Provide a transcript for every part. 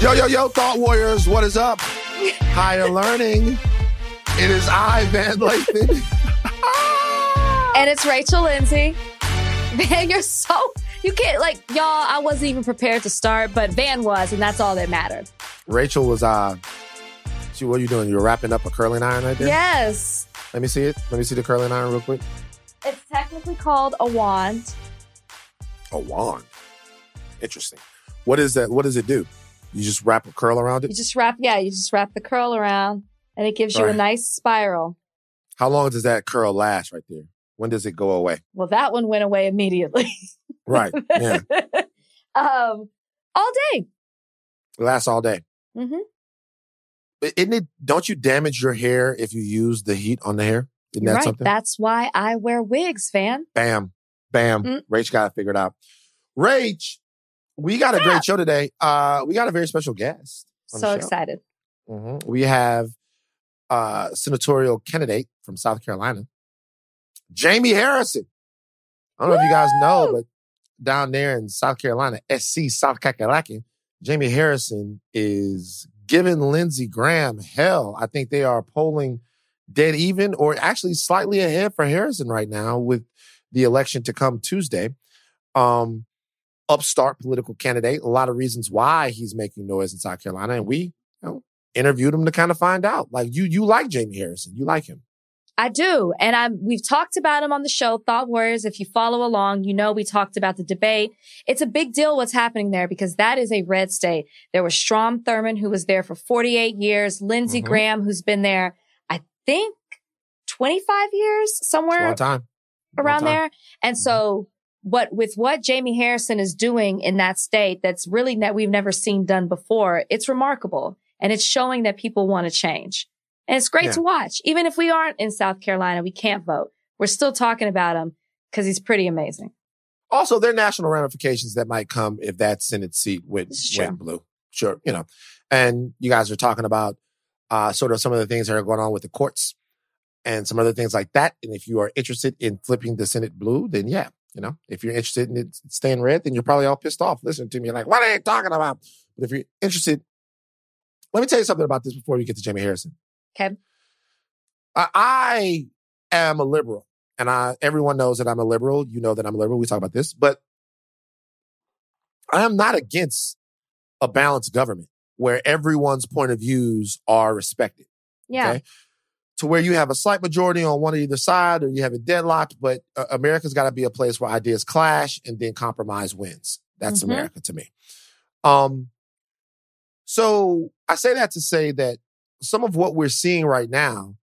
Yo, yo, yo, Thought Warriors, what is up? Higher learning. It is I, Van Lathan. and it's Rachel Lindsay. Man, you're so you can't like y'all. I wasn't even prepared to start, but Van was, and that's all that mattered. Rachel was uh, she, what are you doing? You're wrapping up a curling iron right there. Yes. Let me see it. Let me see the curling iron real quick. It's technically called a wand. A wand. Interesting. What is that? What does it do? You just wrap a curl around it. You just wrap, yeah, you just wrap the curl around, and it gives you Right. a nice spiral. How long does that curl last right there? When does it go away? Well, that one went away immediately. Right. Yeah. um, all day. It lasts all day. hmm But Isn't it? Don't you damage your hair if you use the heat on the hair? Isn't that right. something? That's why I wear wigs, Van. Bam, bam. Mm. Rach got it figured out. Rach, we got a great show today. Uh, we got a very special guest. So excited. Mhm. We have uh senatorial candidate from South Carolina, Jamie Harrison. I don't know if you guys know, but down there in South Carolina, SC South Kakalaki, Jamie Harrison is giving Lindsey Graham hell. I think they are polling dead even or actually slightly ahead for Harrison right now with the election to come Tuesday. Um, upstart political candidate. A lot of reasons why he's making noise in South Carolina, and we you know, interviewed him to kind of find out. Like you, you like Jamie Harrison, you like him. I do. And I'm, we've talked about him on the show, Thought Warriors. If you follow along, you know, we talked about the debate. It's a big deal what's happening there because that is a red state. There was Strom Thurmond, who was there for 48 years, Lindsey Mhm. Graham, who's been there, I think 25 years, It's a somewhere long time. Long around time. there. And so what with what Jamie Harrison is doing in that state that's really that we've never seen done before, it's remarkable. And it's showing that people want to change. And it's great Yeah. to watch. Even if we aren't in South Carolina, we can't vote. We're still talking about him because he's pretty amazing. Also, there are national ramifications that might come if that Senate seat went, This is true. went blue. Sure, you know. And you guys are talking about uh, sort of some of the things that are going on with the courts and some other things like that. And if you are interested in flipping the Senate blue, then yeah, you know, if you're interested in it staying red, then you're probably all pissed off listening to me like, what are you talking about? But if you're interested, let me tell you something about this before we get to Jamie Harrison. Okay. I, I am a liberal, and I everyone knows that I'm a liberal. You know that I'm a liberal. We talk about this, but I am not against a balanced government where everyone's point of views are respected. Yeah. Okay? To where you have a slight majority on one or either side, or you have it deadlocked, but uh, America's got to be a place where ideas clash and then compromise wins. That's Mhm. America to me. Um, so I say that to say that some of what we're seeing right now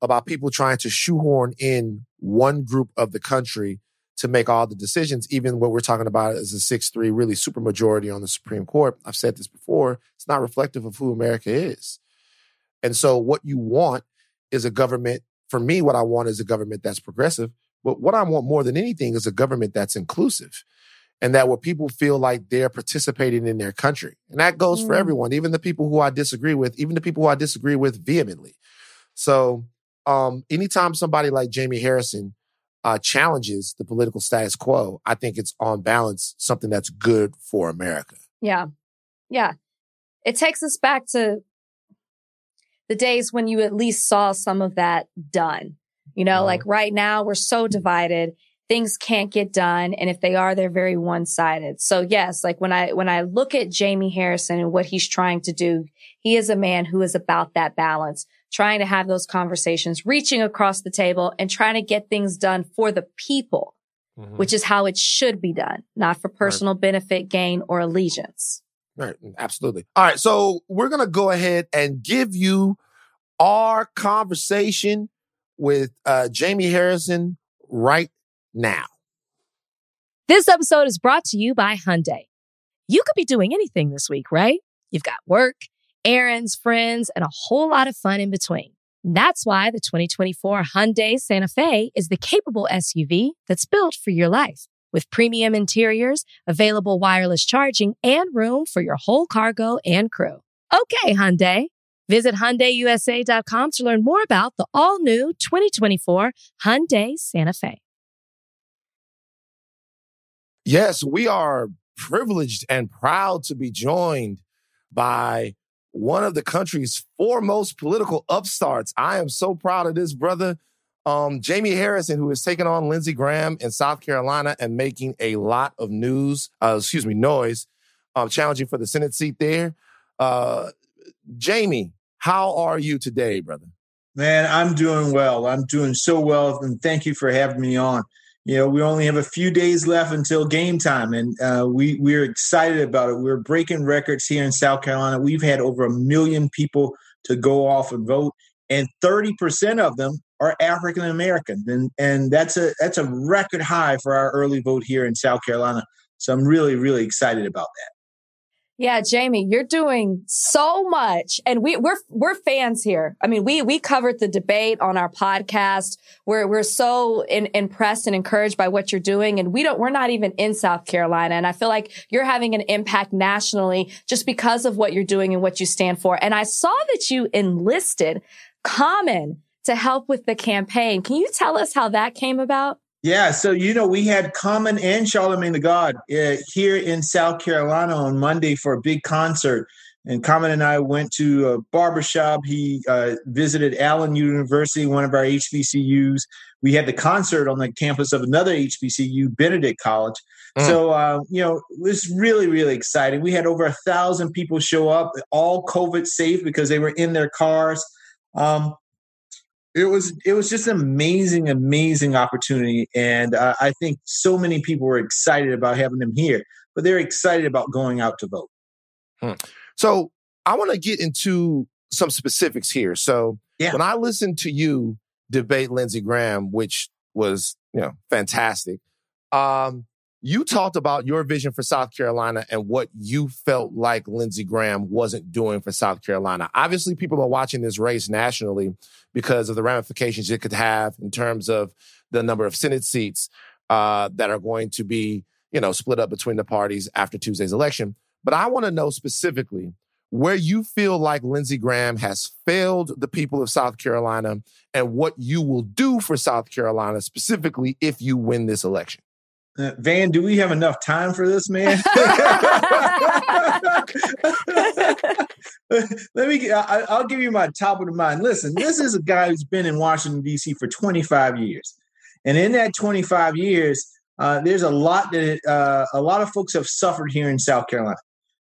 about people trying to shoehorn in one group of the country to make all the decisions, even what we're talking about is a 6-3 really super majority on the Supreme Court. I've said this before. It's not reflective of who America is. And so what you want is a government, for me, what I want is a government that's progressive. But what I want more than anything is a government that's inclusive and that where people feel like they're participating in their country. And that goes for Mm. everyone, even the people who I disagree with, even the people who I disagree with vehemently. So um, anytime somebody like Jamie Harrison uh, challenges the political status quo, I think it's on balance something that's good for America. Yeah. Yeah. It takes us back to the days when you at least saw some of that done. You know, Mhm. like right now we're so divided. Things can't get done. And if they are, they're very one sided. So yes, like when I, when I look at Jamie Harrison and what he's trying to do, he is a man who is about that balance, trying to have those conversations, reaching across the table and trying to get things done for the people, which is how it should be done, not for personal benefit, gain or allegiance. Right, absolutely. All right, so we're gonna go ahead and give you our conversation with uh, Jamie Harrison right now. This episode is brought to you by Hyundai. You could be doing anything this week, right? You've got work, errands, friends, and a whole lot of fun in between. That's why the 2024 Hyundai Santa Fe is the capable SUV that's built for your life. With premium interiors, available wireless charging, and room for your whole cargo and crew. Okay, Hyundai. Visit HyundaiUSA.com to learn more about the all-new 2024 Hyundai Santa Fe. Yes, we are privileged and proud to be joined by one of the country's foremost political upstarts. I am so proud of this brother. Um, Jamie Harrison, who is taking on Lindsey Graham in South Carolina and making a lot of news, uh, excuse me, noise, um, challenging for the Senate seat there. Uh, Jamie, how are you today, brother? Man, I'm doing well. I'm doing so well, and thank you for having me on. You know, we only have a few days left until game time, and uh, we we're excited about it. We're breaking records here in South Carolina. We've had over a million people to go off and vote, and 30 percent of them are African American, and and that's a that's a record high for our early vote here in South Carolina. So I'm really really excited about that. Yeah, Jamie, you're doing so much. And we, we're, we're fans here. I mean, we, we covered the debate on our podcast. We're, we're so in, impressed and encouraged by what you're doing. And we don't, we're not even in South Carolina. And I feel like you're having an impact nationally just because of what you're doing and what you stand for. And I saw that you enlisted Common to help with the campaign. Can you tell us how that came about? Yeah, so you know, we had Common and Charlemagne the God uh, here in South Carolina on Monday for a big concert. And Common and I went to a barbershop. He uh, visited Allen University, one of our HBCUs. We had the concert on the campus of another HBCU, Benedict College. Mm. So, uh, you know, it was really, really exciting. We had over a thousand people show up, all COVID safe because they were in their cars. Um, it was it was just an amazing amazing opportunity and uh, i think so many people were excited about having them here but they're excited about going out to vote hmm. so i want to get into some specifics here so yeah. when i listened to you debate lindsey graham which was you know fantastic um, you talked about your vision for South Carolina and what you felt like Lindsey Graham wasn't doing for South Carolina. Obviously, people are watching this race nationally because of the ramifications it could have in terms of the number of Senate seats uh, that are going to be, you know, split up between the parties after Tuesday's election. But I want to know specifically where you feel like Lindsey Graham has failed the people of South Carolina and what you will do for South Carolina specifically if you win this election. Van, do we have enough time for this, man? Let me. I, I'll give you my top of the mind. Listen, this is a guy who's been in Washington D.C. for 25 years, and in that 25 years, uh, there's a lot that uh, a lot of folks have suffered here in South Carolina.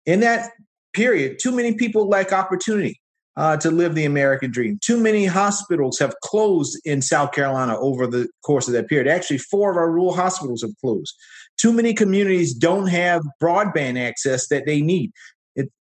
In that period, too many people lack opportunity uh, to live the American dream. Too many hospitals have closed in South Carolina over the course of that period. Actually, four of our rural hospitals have closed. Too many communities don't have broadband access that they need.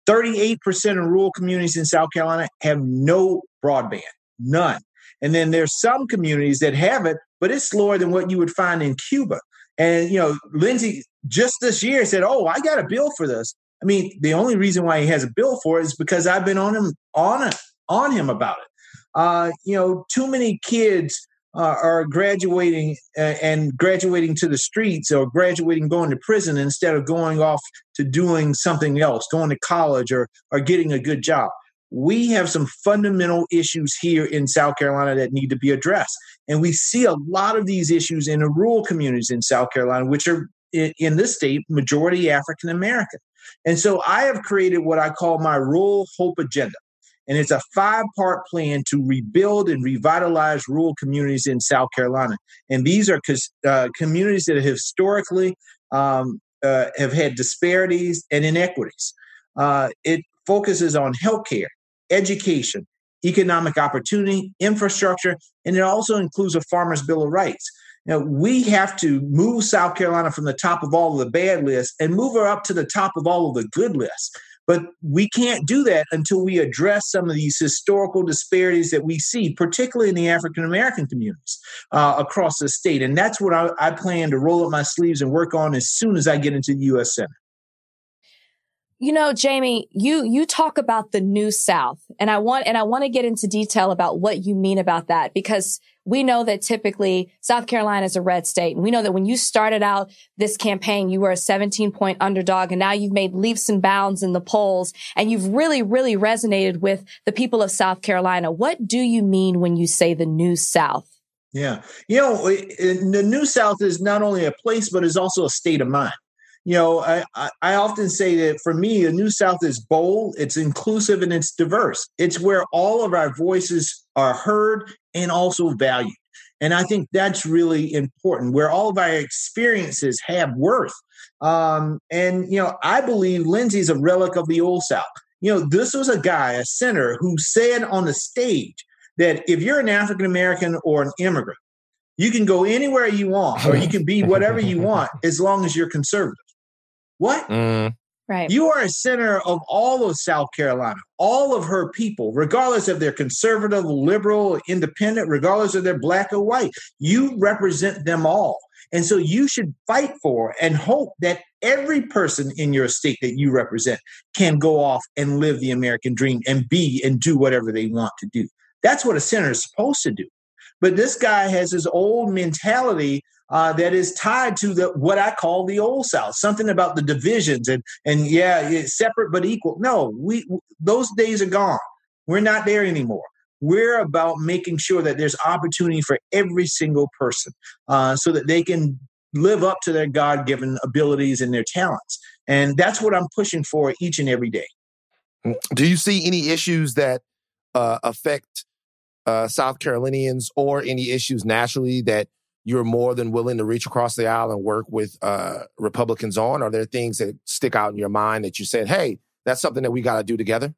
38% of rural communities in South Carolina have no broadband, none. And then there's some communities that have it, but it's slower than what you would find in Cuba. And, you know, Lindsey just this year said, Oh, I got a bill for this. I mean, the only reason why he has a bill for it is because I've been on him on on him about it. Uh, you know, too many kids uh, are graduating and graduating to the streets or graduating going to prison instead of going off to doing something else, going to college or or getting a good job. We have some fundamental issues here in South Carolina that need to be addressed. And we see a lot of these issues in the rural communities in South Carolina, which are in, in this state majority African American. And so I have created what I call my rural hope agenda. And it's a five part plan to rebuild and revitalize rural communities in South Carolina. And these are uh, communities that historically um, uh, have had disparities and inequities. Uh, it focuses on healthcare, education, economic opportunity, infrastructure, and it also includes a Farmers Bill of Rights. Now, we have to move South Carolina from the top of all of the bad lists and move her up to the top of all of the good lists. But we can't do that until we address some of these historical disparities that we see, particularly in the African American communities uh, across the state. And that's what I, I plan to roll up my sleeves and work on as soon as I get into the U.S. Senate. You know, Jamie, you you talk about the new South, and I want and I want to get into detail about what you mean about that because we know that typically South Carolina is a red state. And we know that when you started out this campaign, you were a 17 point underdog and now you've made leaps and bounds in the polls and you've really, really resonated with the people of South Carolina. What do you mean when you say the new South? Yeah. You know, the new South is not only a place, but is also a state of mind. You know, I, I, I often say that for me, the New South is bold, it's inclusive, and it's diverse. It's where all of our voices are heard and also valued. And I think that's really important, where all of our experiences have worth. Um, and, you know, I believe Lindsey's a relic of the old South. You know, this was a guy, a senator, who said on the stage that if you're an African American or an immigrant, you can go anywhere you want or you can be whatever you want as long as you're conservative. What? Mm. Right. You are a senator of all of South Carolina, all of her people, regardless of they're conservative, liberal, independent, regardless of they're black or white. You represent them all. And so you should fight for and hope that every person in your state that you represent can go off and live the American dream and be and do whatever they want to do. That's what a senator is supposed to do. But this guy has his old mentality uh, that is tied to the what I call the old South. Something about the divisions and and yeah, it's separate but equal. No, we those days are gone. We're not there anymore. We're about making sure that there's opportunity for every single person, uh, so that they can live up to their God-given abilities and their talents. And that's what I'm pushing for each and every day. Do you see any issues that uh, affect uh, South Carolinians or any issues nationally that you're more than willing to reach across the aisle and work with uh, Republicans on? Are there things that stick out in your mind that you said, hey, that's something that we got to do together?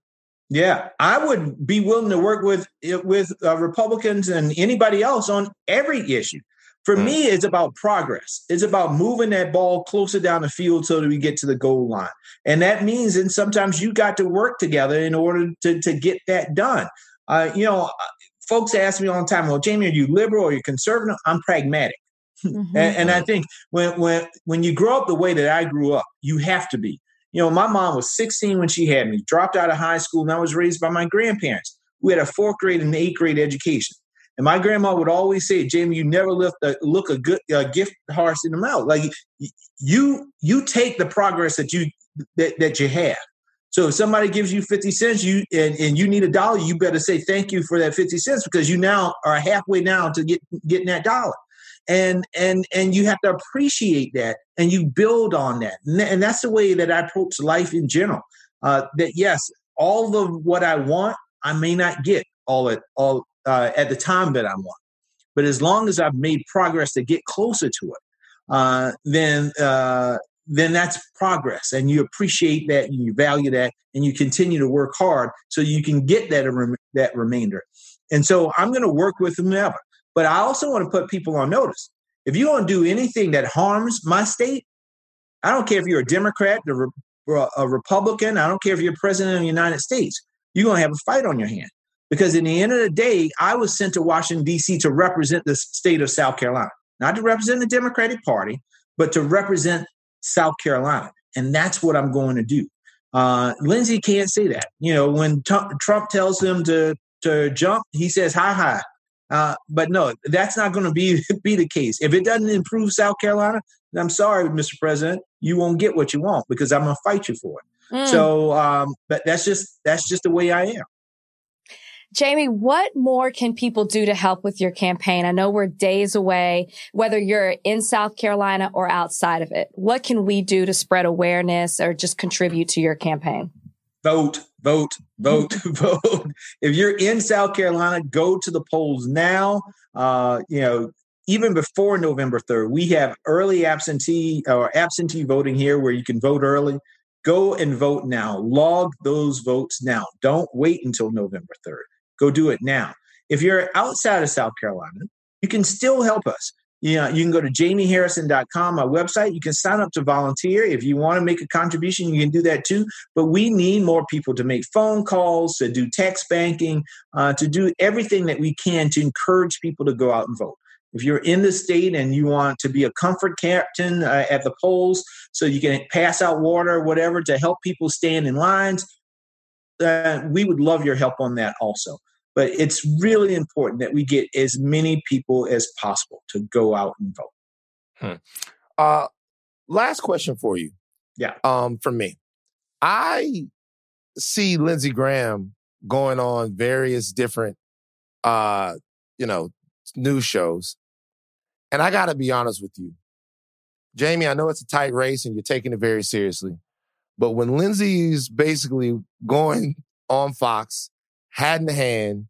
Yeah, I would be willing to work with with uh, Republicans and anybody else on every issue. For mm. me, it's about progress. It's about moving that ball closer down the field so that we get to the goal line. And that means, and sometimes you got to work together in order to, to get that done. Uh, you know, folks ask me all the time, well, Jamie, are you liberal or are you conservative? I'm pragmatic. Mm-hmm. and, and I think when when when you grow up the way that I grew up, you have to be. You know, my mom was 16 when she had me, dropped out of high school, and I was raised by my grandparents. We had a fourth grade and eighth grade education. And my grandma would always say, Jamie, you never lift a, look a good a gift horse in the mouth. Like you you take the progress that you that, that you have. So if somebody gives you 50 cents, you and, and you need a dollar, you better say thank you for that 50 cents because you now are halfway down to get getting that dollar. And and and you have to appreciate that and you build on that. And, and that's the way that I approach life in general. Uh, that yes, all of what I want, I may not get all at all uh, at the time that I want. But as long as I've made progress to get closer to it, uh, then uh, then that's progress. And you appreciate that and you value that and you continue to work hard so you can get that that remainder. And so i'm going to work with them ever but i also want to put people on notice. If you don't do anything that harms my state i don't care if you're a democrat or a republican i don't care if you're president of the united states you're going to have a fight on your hand. Because in the end of the day i was sent to washington d.c to represent the state of south carolina. Not to represent the democratic party but to represent South Carolina. And that's what I'm going to do. Uh, Lindsey can't say that. You know, when t- Trump tells him to, to jump, he says, hi, hi. Uh, but no, that's not going to be, be the case. If it doesn't improve South Carolina, I'm sorry, Mr. President, you won't get what you want because I'm going to fight you for it. Mm. So, um, but that's just that's just the way I am. Jamie, what more can people do to help with your campaign? I know we're days away, whether you're in South Carolina or outside of it. What can we do to spread awareness or just contribute to your campaign? Vote, vote, vote, vote. If you're in South Carolina, go to the polls now. Uh, you know, even before November 3rd, we have early absentee or absentee voting here where you can vote early. Go and vote now. Log those votes now. Don't wait until November 3rd. Go do it now. If you're outside of South Carolina, you can still help us. You, know, you can go to jamieharrison.com, my website. You can sign up to volunteer. If you want to make a contribution, you can do that too. But we need more people to make phone calls, to do text banking, uh, to do everything that we can to encourage people to go out and vote. If you're in the state and you want to be a comfort captain uh, at the polls so you can pass out water or whatever to help people stand in lines, uh, we would love your help on that also. But it's really important that we get as many people as possible to go out and vote. Hmm. Uh, last question for you. Yeah. Um, for me, I see Lindsey Graham going on various different, uh, you know, news shows, and I got to be honest with you. Jamie, I know it's a tight race and you're taking it very seriously. But when Lindsey's basically going on Fox, hat in hand,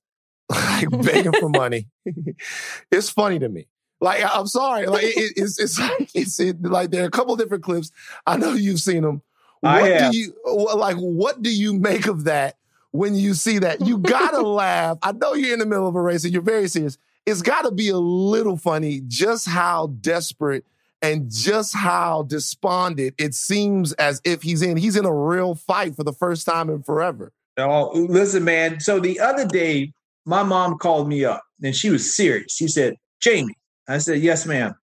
like begging for money, it's funny to me. Like I'm sorry, like it, it's it's like it's it, like there are a couple different clips. I know you've seen them. What do you like? What do you make of that when you see that? You gotta laugh. I know you're in the middle of a race and you're very serious. It's got to be a little funny just how desperate and just how despondent it seems as if he's in. He's in a real fight for the first time in forever. Oh, listen, man. So the other day, my mom called me up and she was serious. She said, Jamie, I said, Yes, ma'am.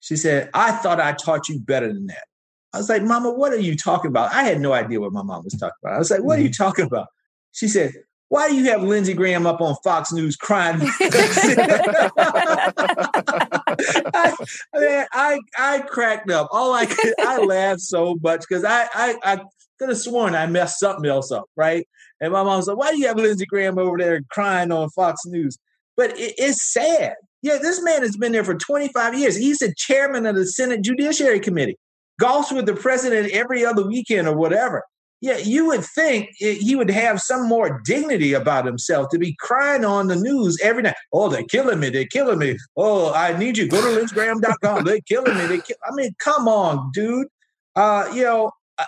She said, I thought I taught you better than that. I was like, Mama, what are you talking about? I had no idea what my mom was talking about. I was like, What are you mm-hmm. talking about? She said, why do you have Lindsey Graham up on Fox News crying? I, man, I I cracked up. All I could, I laughed so much because I I, I could have sworn I messed something else up, right? And my mom like, "Why do you have Lindsey Graham over there crying on Fox News?" But it, it's sad. Yeah, this man has been there for 25 years. He's the chairman of the Senate Judiciary Committee. Golfs with the president every other weekend or whatever. Yeah, you would think he would have some more dignity about himself to be crying on the news every night. Oh, they're killing me. They're killing me. Oh, I need you. Go to lindsgraham.com. They're killing me. They kill- I mean, come on, dude. Uh, you know, uh,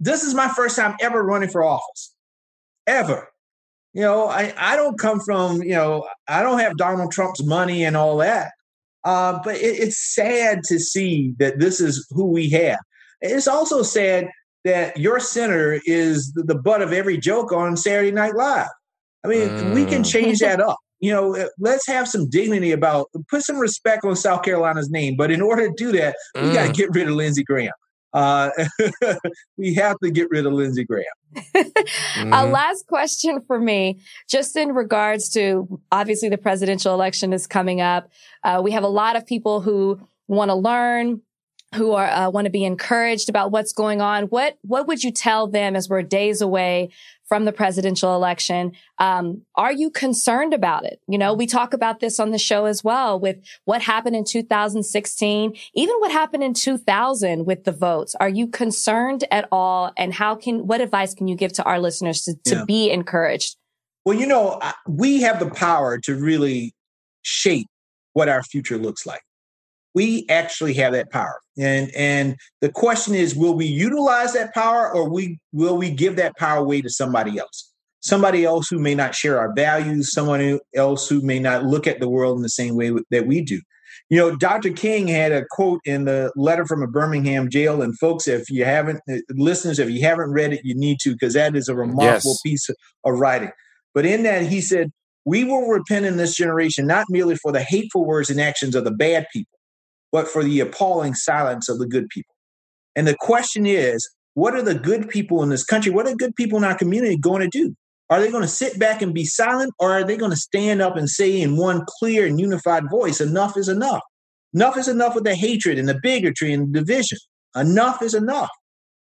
this is my first time ever running for office. Ever. You know, I, I don't come from, you know, I don't have Donald Trump's money and all that. Uh, but it, it's sad to see that this is who we have. It's also sad that your center is the, the butt of every joke on Saturday Night Live. I mean, mm. we can mm. change that up. You know, uh, let's have some dignity about put some respect on South Carolina's name. But in order to do that, mm. we got to get rid of Lindsey Graham. Uh, we have to get rid of Lindsey Graham. mm-hmm. A last question for me, just in regards to obviously the presidential election is coming up. Uh, we have a lot of people who want to learn, who are uh, want to be encouraged about what's going on what what would you tell them as we're days away from the presidential election? Um, are you concerned about it? You know we talk about this on the show as well with what happened in 2016 even what happened in 2000 with the votes. Are you concerned at all? And how can what advice can you give to our listeners to, to yeah. be encouraged? Well you know we have the power to really shape what our future looks like we actually have that power. And and the question is, will we utilize that power or we will we give that power away to somebody else? Somebody else who may not share our values, someone else who may not look at the world in the same way that we do. You know, Dr. King had a quote in the letter from a Birmingham jail. And folks, if you haven't, uh, listeners, if you haven't read it, you need to, because that is a remarkable yes. piece of writing. But in that, he said, We will repent in this generation, not merely for the hateful words and actions of the bad people but for the appalling silence of the good people. And the question is, what are the good people in this country? What are good people in our community going to do? Are they going to sit back and be silent, or are they going to stand up and say in one clear and unified voice, enough is enough? Enough is enough with the hatred and the bigotry and the division. Enough is enough.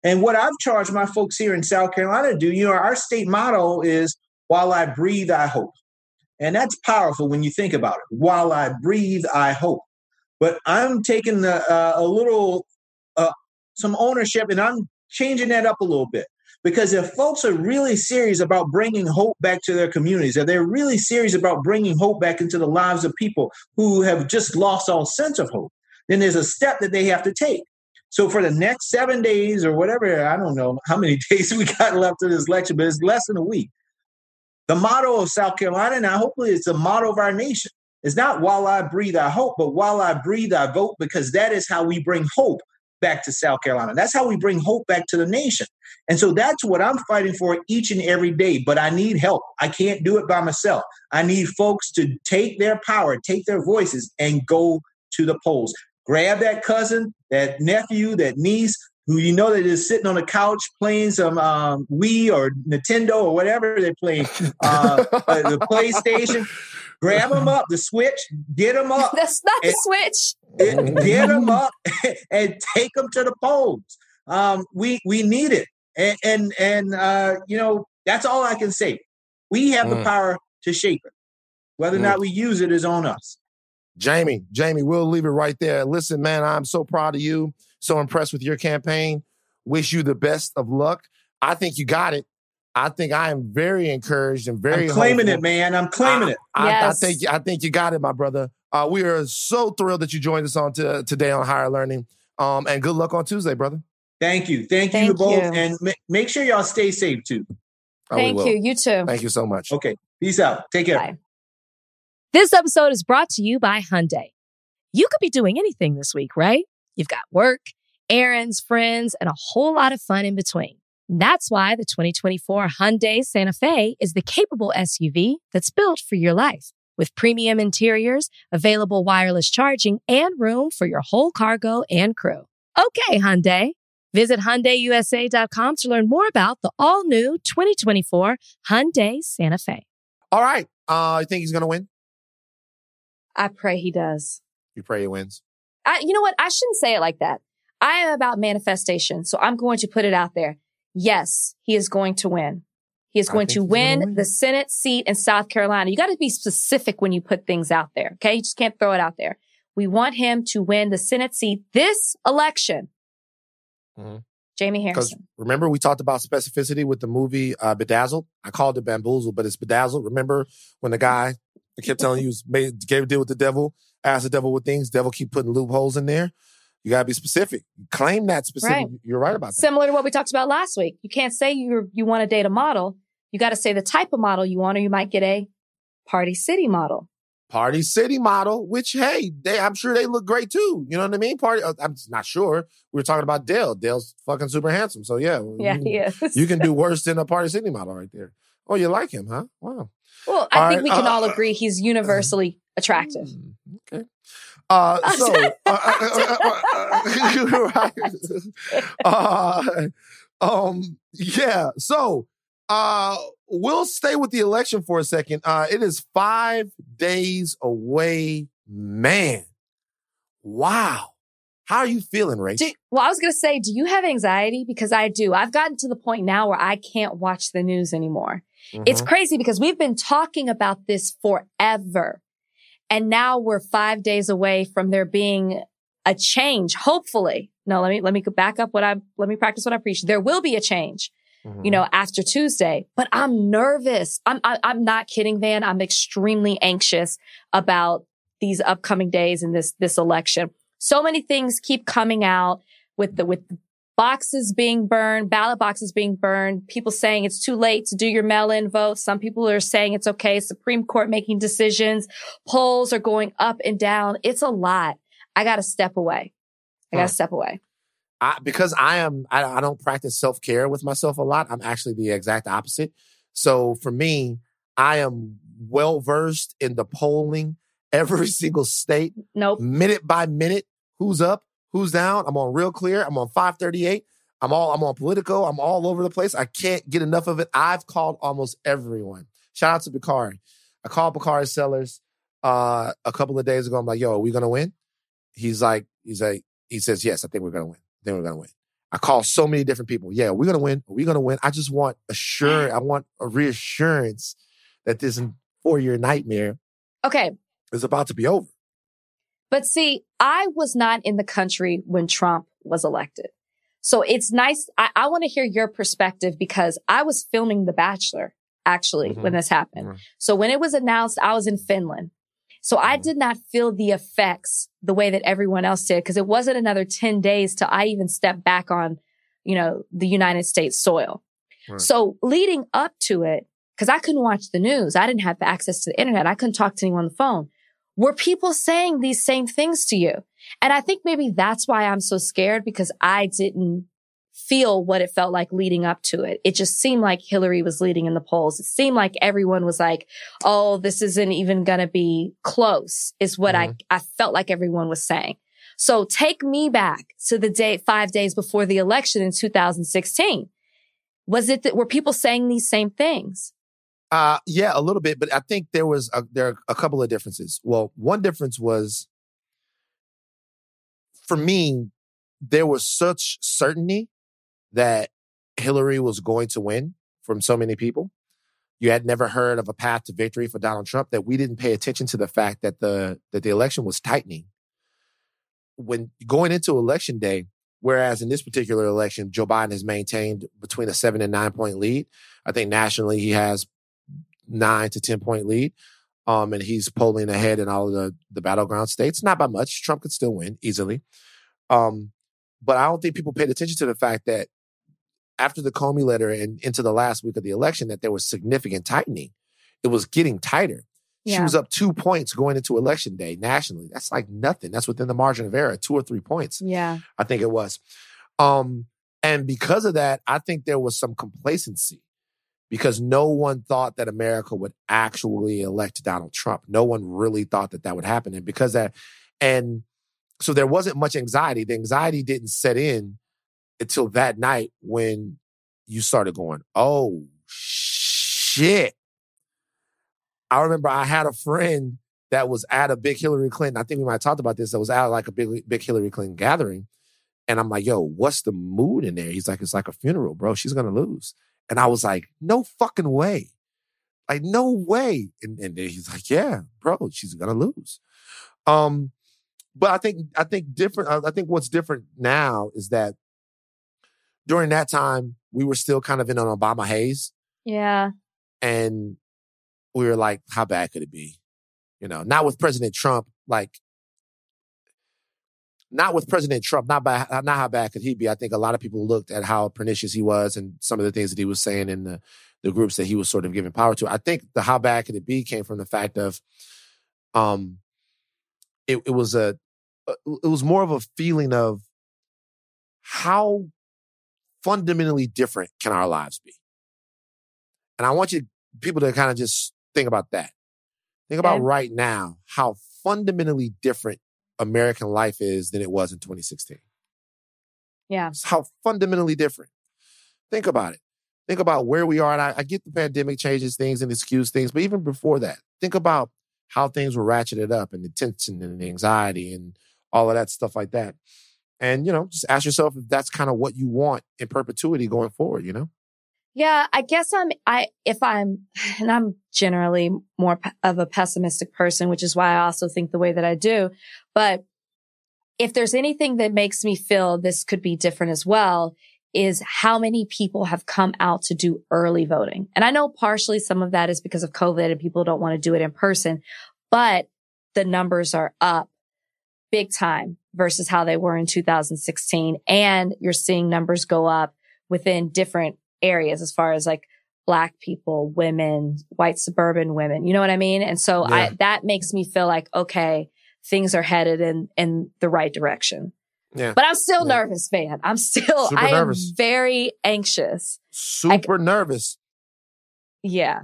And what I've charged my folks here in South Carolina to do, you know, our state motto is while I breathe, I hope. And that's powerful when you think about it. While I breathe, I hope. But I'm taking the, uh, a little, uh, some ownership and I'm changing that up a little bit. Because if folks are really serious about bringing hope back to their communities, if they're really serious about bringing hope back into the lives of people who have just lost all sense of hope, then there's a step that they have to take. So for the next seven days or whatever, I don't know how many days we got left of this lecture, but it's less than a week. The motto of South Carolina, and hopefully it's the motto of our nation, it's not while I breathe, I hope, but while I breathe, I vote, because that is how we bring hope back to South Carolina. That's how we bring hope back to the nation. And so that's what I'm fighting for each and every day. But I need help. I can't do it by myself. I need folks to take their power, take their voices, and go to the polls. Grab that cousin, that nephew, that niece, who you know that is sitting on the couch playing some um, Wii or Nintendo or whatever they're playing, uh, uh the PlayStation grab them up, the switch, get them up. That's not the switch. get them up and take them to the polls. Um, we we need it, and and, and uh, you know that's all I can say. We have mm. the power to shape it. Whether or mm. not we use it is on us. Jamie, Jamie, we'll leave it right there. Listen, man, I'm so proud of you. So impressed with your campaign. Wish you the best of luck. I think you got it. I think I am very encouraged and very I'm claiming hopeful. it, man. I'm claiming I, it. I, Yes. I think I think you got it, my brother. Uh, we are so thrilled that you joined us on to, today on Higher Learning. Um, and good luck on Tuesday, brother. Thank you. Thank, you Thank to both. you. And ma- make sure y'all stay safe too. Oh, Thank you. You too. Thank you so much. Okay. Peace out. Take care. Bye. This episode is brought to you by Hyundai. You could be doing anything this week, right? You've got work, errands, friends, and a whole lot of fun in between. That's why the 2024 Hyundai Santa Fe is the capable SUV that's built for your life. With premium interiors, available wireless charging, and room for your whole cargo and crew. Okay, Hyundai. Visit HyundaiUSA.com to learn more about the all-new 2024 Hyundai Santa Fe. All right. Uh, you think he's gonna win? I pray he does. You pray he wins. I, you know what? I shouldn't say it like that. I am about manifestation. So I'm going to put it out there. Yes, he is going to win. He is going to win, win. the Senate seat in South Carolina. You got to be specific when you put things out there. Okay. You just can't throw it out there. We want him to win the Senate seat this election. Mhm. Jamie Because Harrison. remember, we talked about specificity with the movie uh, Bedazzled. I called it Bamboozled, but it's Bedazzled. Remember when the guy I kept telling you was made, gave a deal with the devil, asked the devil what things, devil keep putting loopholes in there. You gotta be specific. Claim that specific. Right. You're right about that. Similar to what we talked about last week. You can't say you you want to date a model. You got to say the type of model you want, or you might get a party city model. Party City model, which hey, they I'm sure they look great too. You know what I mean? Party. uh, I'm not sure. We were talking about Dale. Dale's fucking super handsome. So yeah, Yeah, you, he is. you can do worse than a Party City model right there. Oh, you like him, huh? Wow. Well, I All think right, we can uh, all agree he's universally attractive. Mm, Okay. Uh, so, uh, uh, uh, uh, right. Uh, um, yeah. So, uh, we'll stay with the election for a second. Uh, it is five days away, man. Wow. How are you feeling, Rach? Do, well, I was going to say, do you have anxiety? Because I do. I've gotten to the point now where I can't watch the news anymore. It's Mhm. crazy because we've been talking about this forever. And now we're five days away from there being a change. Hopefully. No, let me, let me go back up what I, let me practice what I preach. There will be a change, Mhm. you know, after Tuesday, but I'm nervous. I'm, I, I'm not kidding, Van. I'm extremely anxious about these upcoming days and this, this election. So many things keep coming out with the, with boxes being burned, ballot boxes being burned, people saying it's too late to do your mail-in vote. Some people are saying it's okay. Supreme Court making decisions. Polls are going up and down. It's a lot. I got to step away. I got Huh. to step away. I, because I am, I, I don't practice self care with myself a lot. I'm actually the exact opposite. So for me, I am well versed in the polling every single state, Nope. minute by minute. Who's up? Who's down? I'm on Real Clear. I'm on 538. I'm all. I'm on Politico. I'm all over the place. I can't get enough of it. I've called almost everyone. Shout out to Bakari. I called Bakari Sellers uh, a couple of days ago. I'm like, "Yo, are we gonna win?" He's like, "He's like." He says, "Yes, I think we're gonna win. I think we're gonna win." I call so many different people. Yeah, we're gonna win. We're gonna win. I just want assurance. I want a reassurance that this four year nightmare Okay. is about to be over. But see, I was not in the country when Trump was elected. So it's nice. I, I want to hear your perspective because I was filming The Bachelor actually Mhm. when this happened. Mhm. So when it was announced, I was in Finland. So I Mhm. did not feel the effects the way that everyone else did because it wasn't another 10 days till I even stepped back on, you know, the United States soil. Right. So leading up to it, because I couldn't watch the news, I didn't have access to the internet, I couldn't talk to anyone on the phone. Were people saying these same things to you? And I think maybe that's why I'm so scared because I didn't feel what it felt like leading up to it. It just seemed like Hillary was leading in the polls. It seemed like everyone was like, Oh, this isn't even going to be close is what I, mm-hmm. I felt like everyone was saying. So take me back to the day, five days before the election in 2016. Was it that were people saying these same things? Uh, yeah, a little bit, but I think there was a, there are a couple of differences. Well, one difference was for me, there was such certainty that Hillary was going to win from so many people you had never heard of a path to victory for Donald Trump, that we didn't pay attention to the fact that the that the election was tightening. When going into election day, whereas in this particular election, Joe Biden has maintained between a seven and nine point lead. I think nationally he has nine to ten point lead. Um, and he's polling ahead in all of the, the battleground states. Not by much. Trump could still win easily. Um, but I don't think people paid attention to the fact that after the Comey letter and into the last week of the election, that there was significant tightening. It was getting tighter. Yeah. She was up two points going into election day nationally. That's like nothing. That's within the margin of error, two or three points. Yeah. I think it was. Um, and because of that, I think there was some complacency because no one thought that America would actually elect Donald Trump. No one really thought that that would happen. And because that, and so there wasn't much anxiety. The anxiety didn't set in until that night when you started going, oh shit. I remember I had a friend that was at a big Hillary Clinton. I think we might have talked about this. That was at like a big, big Hillary Clinton gathering. And I'm like, yo, what's the mood in there? He's like, it's like a funeral, bro. She's going to lose. And I was like, no fucking way. Like, no way. And, and he's like, yeah, bro, she's to lose. Um, but I think, I think different, I think what's different now is that during that time, we were still kind of in an Obama haze. Yeah. And we were like, how bad could it be? You know, not with President Trump, like not with President Trump, not by not how bad could he be. I think a lot of people looked at how pernicious he was and some of the things that he was saying in the the groups that he was sort of giving power to. I think the how bad could it be came from the fact of, um, it, it was a it was more of a feeling of how fundamentally different can our lives be, and I want you people to kind of just think about that. Think about right now how fundamentally different American life is than it was in 2016. Yeah. It's how fundamentally different. Think about it. Think about where we are. And I, I get the pandemic changes things and excuse things, but even before that, think about how things were ratcheted up and the tension and the anxiety and all of that stuff like that. And, you know, just ask yourself if that's kind of what you want in perpetuity going forward, you know? Yeah, I guess I'm, I, if I'm, and I'm generally more of a pessimistic person, which is why I also think the way that I do. But if there's anything that makes me feel this could be different as well, is how many people have come out to do early voting. And I know partially some of that is because of COVID and people don't want to do it in person, but the numbers are up big time versus how they were in 2016. And you're seeing numbers go up within different areas as far as like black people, women, white suburban women. You know what I mean? And so yeah. I, that makes me feel like, okay, things are headed in, in the right direction. Yeah. But I'm still yeah. nervous, man. I'm still, Super I am very anxious. Super I, nervous. Yeah.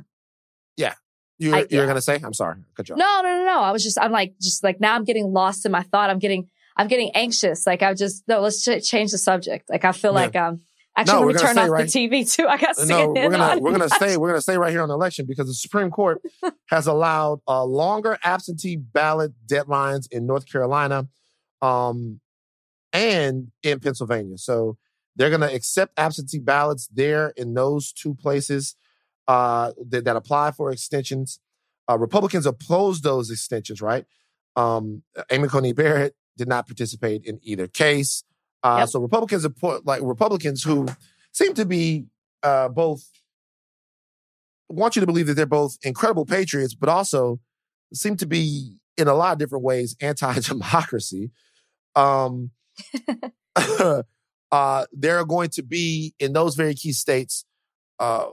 Yeah. You, I, you're going to say, I'm sorry. You off. No, no, no, no. I was just, I'm like, just like now I'm getting lost in my thought. I'm getting, I'm getting anxious. Like I just, no, let's ch- change the subject. Like I feel like, um, Actually, no, let me turn off right, the TV too. I got no. We're gonna on. we're gonna stay we're gonna stay right here on the election because the Supreme Court has allowed uh, longer absentee ballot deadlines in North Carolina, um, and in Pennsylvania. So they're gonna accept absentee ballots there in those two places uh, that, that apply for extensions. Uh, Republicans opposed those extensions, right? Um, Amy Coney Barrett did not participate in either case. Uh, yep. So Republicans are like Republicans who seem to be uh, both want you to believe that they're both incredible patriots, but also seem to be in a lot of different ways anti-democracy. Um, uh, they're going to be in those very key states. Uh,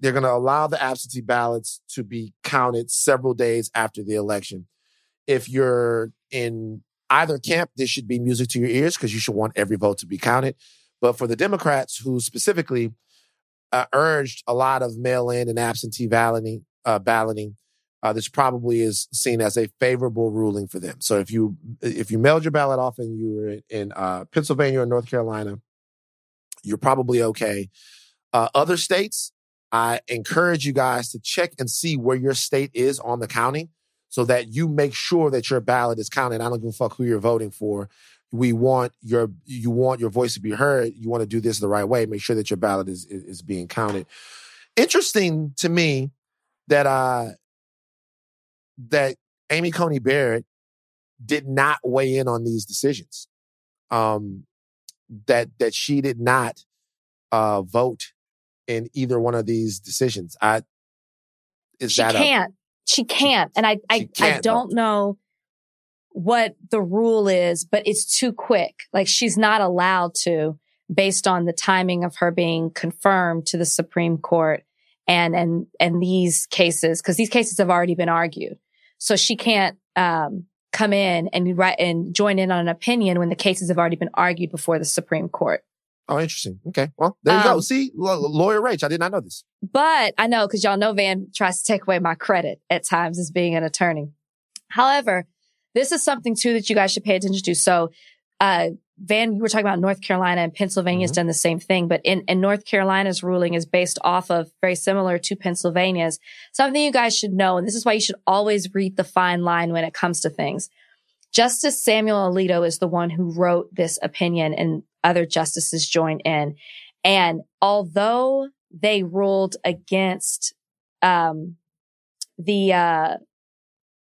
they're going to allow the absentee ballots to be counted several days after the election. If you're in either camp, this should be music to your ears because you should want every vote to be counted. But for the Democrats, who specifically uh, urged a lot of mail-in and absentee balloting, uh, balloting, uh, this probably is seen as a favorable ruling for them. So if you if you mailed your ballot off and you were in uh, Pennsylvania or North Carolina, you're probably okay. Uh, other states, I encourage you guys to check and see where your state is on the counting so that you make sure that your ballot is counted. I don't give a fuck who you're voting for. We want your you want your voice to be heard. You want to do this the right way. Make sure that your ballot is is, is being counted. interesting to me that uh that Amy Coney Barrett did not weigh in on these decisions. Um, that that she did not uh vote in either one of these decisions. I is she that a- can't. She can't. And I, I, I don't know what the rule is, but it's too quick. Like she's not allowed to based on the timing of her being confirmed to the Supreme Court and, and, and these cases, cause these cases have already been argued. So she can't, um, come in and write and join in on an opinion when the cases have already been argued before the Supreme Court. Oh, interesting. Okay. Well, there you go. Um, See, L- lawyer Rach, I did not know this. But I know because y'all know Van tries to take away my credit at times as being an attorney. However, this is something too that you guys should pay attention to. So, uh, Van, you were talking about North Carolina and Pennsylvania's Mhm. done the same thing, but in, in North Carolina's ruling is based off of very similar to Pennsylvania's. Something you guys should know, and this is why you should always read the fine line when it comes to things. Justice Samuel Alito is the one who wrote this opinion and other justices joined in. And although they ruled against, um, the, uh,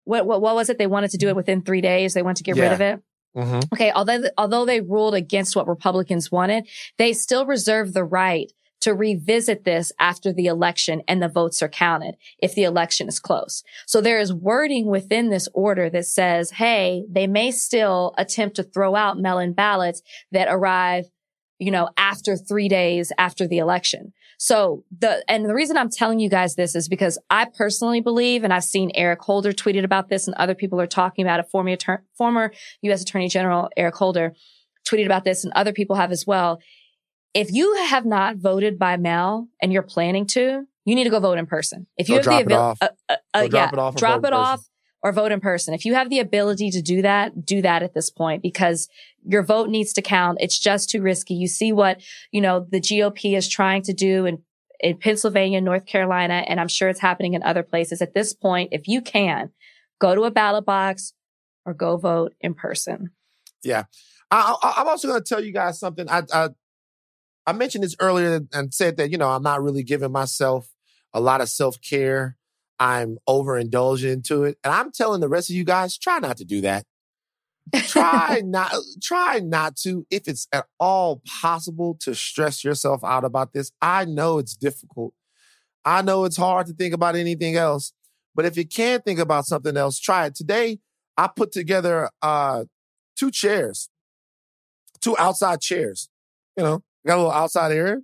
what, what, what was it? They wanted to do it within three days. They wanted to get rid of it. Mm-hmm. Okay. Although, although they ruled against what Republicans wanted, they still reserve the right to revisit this after the election and the votes are counted if the election is close. So there is wording within this order that says, Hey, they may still attempt to throw out mail-in ballots that arrive, you know, after three days after the election. So the, and the reason I'm telling you guys this is because I personally believe, and I've seen Eric Holder tweeted about this and other people are talking about it, former, former U.S. Attorney General Eric Holder tweeted about this and other people have as well. If you have not voted by mail and you're planning to, you need to go vote in person. If you Or have the ability, uh, uh, uh, yeah, drop it off or drop vote in it person. off or vote in person. If you have the ability to do that, do that at this point because your vote needs to count. It's just too risky. You see what, you know, the GOP is trying to do in, in Pennsylvania, North Carolina, and I'm sure it's happening in other places. At this point, if you can, go to a ballot box or go vote in person. I, I, I'm also going to tell you guys something. I, I I mentioned this earlier and said that you know I'm not really giving myself a lot of self care. I'm overindulging into it, and I'm telling the rest of you guys try not to do that. try not try not to if it's at all possible to stress yourself out about this. I know it's difficult. I know it's hard to think about anything else, but if you can't think about something else, try it. Today I put together uh two chairs two outside chairs. You know, got a little outside air.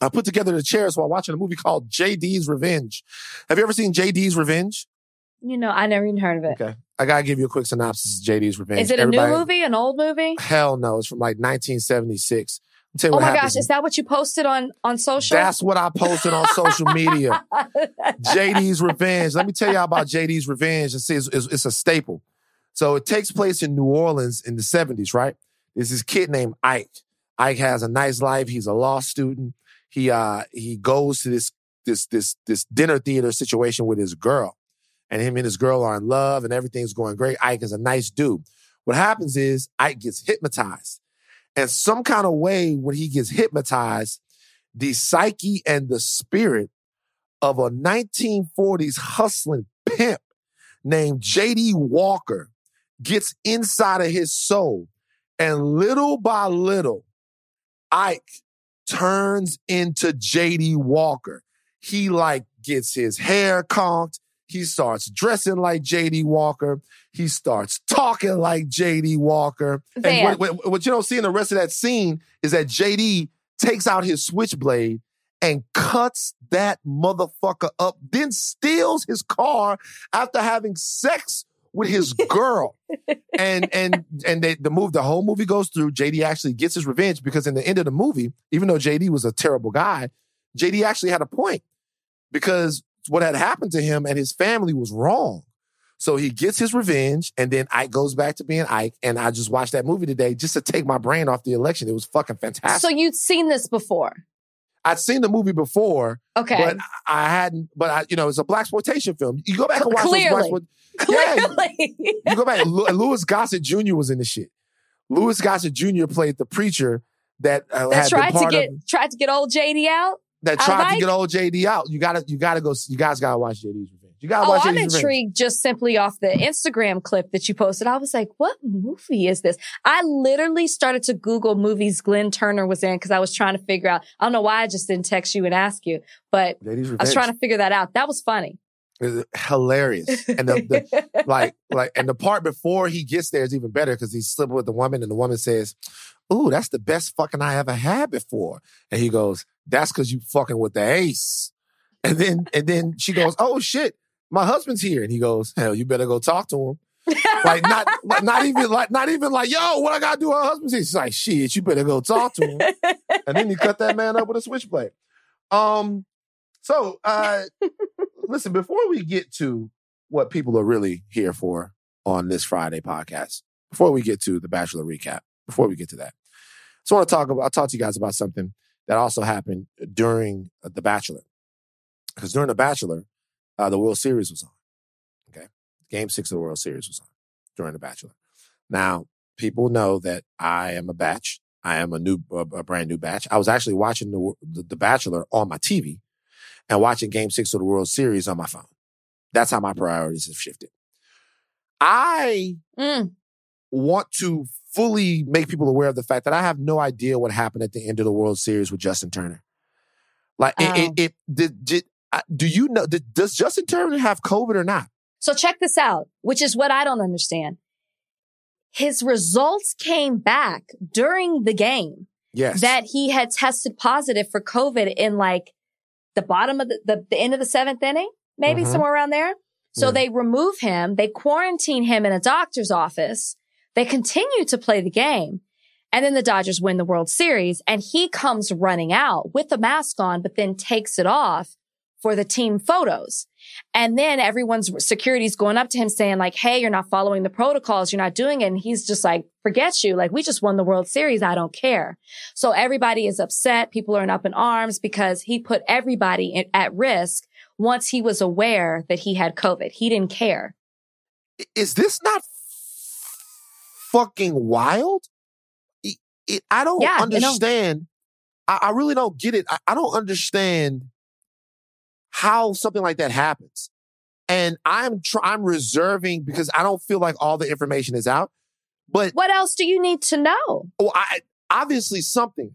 I put together the chairs while watching a movie called JD's Revenge. Have you ever seen JD's Revenge? You know, I never even heard of it. Okay. I gotta give you a quick synopsis of JD's Revenge. Is it a Everybody- new movie, an old movie? Hell no. It's from like 1976. Tell you Oh my happens. gosh, is that what you posted on on social? That's what I posted on social media. JD's Revenge. Let me tell y'all about JD's Revenge. It's, it's, it's, it's a staple. So it takes place in New Orleans in the 70s, right? There's this kid named Ike. Ike has a nice life. He's a law student. He uh he goes to this this this this dinner theater situation with his girl. And him and his girl are in love and everything's going great. Ike is a nice dude. What happens is Ike gets hypnotized. And some kind of way when he gets hypnotized, the psyche and the spirit of a 1940s hustling pimp named JD Walker gets inside of his soul. And little by little, Ike turns into JD Walker. He like gets his hair conked. He starts dressing like JD Walker. He starts talking like JD Walker. And what, what, what you don't see in the rest of that scene is that JD takes out his switchblade and cuts that motherfucker up, then steals his car after having sex with his girl. and and and they, the move the whole movie goes through. JD actually gets his revenge because in the end of the movie, even though JD was a terrible guy, JD actually had a point because what had happened to him and his family was wrong. So he gets his revenge, and then Ike goes back to being Ike. And I just watched that movie today just to take my brain off the election. It was fucking fantastic. so you'd seen this before. I'd seen the movie before, Okay. but I hadn't. But I, you know, it's a black exploitation film. You go back and watch Clearly. those black yeah. Clearly. You go back. Louis Gossett Jr. was in the shit. Louis Gossett Jr. played the preacher that uh, that tried to get of. tried to get old JD out. that tried like- to get old JD out. You gotta, you gotta go. You guys gotta watch JD's Revenge. You gotta Oh, watch I'm intrigued just simply off the Instagram clip that you posted. I was like, what movie is this? I literally started to Google movies Glynn Turman was in because I was trying to figure out. I don't know why I just didn't text you and ask you, but I was trying to figure that out. That was funny. It's hilarious. And the, the like, like, and the part before he gets there is even better because he's sleeping with the woman, and the woman says, "Ooh, that's the best fucking I ever had before." And he goes, "That's because you fucking with the ace." And then, and then she goes, "Oh shit, my husband's here," and he goes, "Hell, you better go talk to him." Like not, not even like, not even like, "Yo, what I gotta do?" Her husband's here. She's like, "Shit, you better go talk to him." and then he cut that man up with a switchblade. Um, so uh listen, before we get to what people are really here for on this Friday podcast, before we get to the Bachelor recap, before we get to that, I just want to talk about I'll talk to you guys about something that also happened during the Bachelor. Because during the Bachelor, uh, the World Series was on. Okay. Game six of the World Series was on during the Bachelor. Now, people know that I am a batch. I am a new, a, brand new batch. I was actually watching the, the, the Bachelor on my TV and watching game six of the World Series on my phone. That's how my priorities have shifted. I Mm. want to fully make people aware of the fact that I have no idea what happened at the end of the World Series with Justin Turner. Like, it, Oh. it, it uh, do you know, does Justin Turner have COVID or not? So check this out, which is what I don't understand. His results came back during the game Yes. that he had tested positive for COVID in like the bottom of the, the, the end of the seventh inning, maybe Mhm. somewhere around there. So Yeah. they remove him. They quarantine him in a doctor's office. They continue to play the game. And then the Dodgers win the World Series and he comes running out with the mask on, but then takes it off for the team photos. And then everyone's security's going up to him saying like, Hey, you're not following the protocols. You're not doing it. And he's just like, forget you. Like we just won the World Series. I don't care. So everybody is upset. People are in up in arms because he put everybody in, at risk once he was aware that he had COVID. He didn't care. is this not fucking wild? It, it- I don't Yeah, I know. understand. I, I really don't get it. I, I don't understand how something like that happens. And I'm tr- I'm reserving because I don't feel like all the information is out. But What else do you need to know? oh, I, obviously something.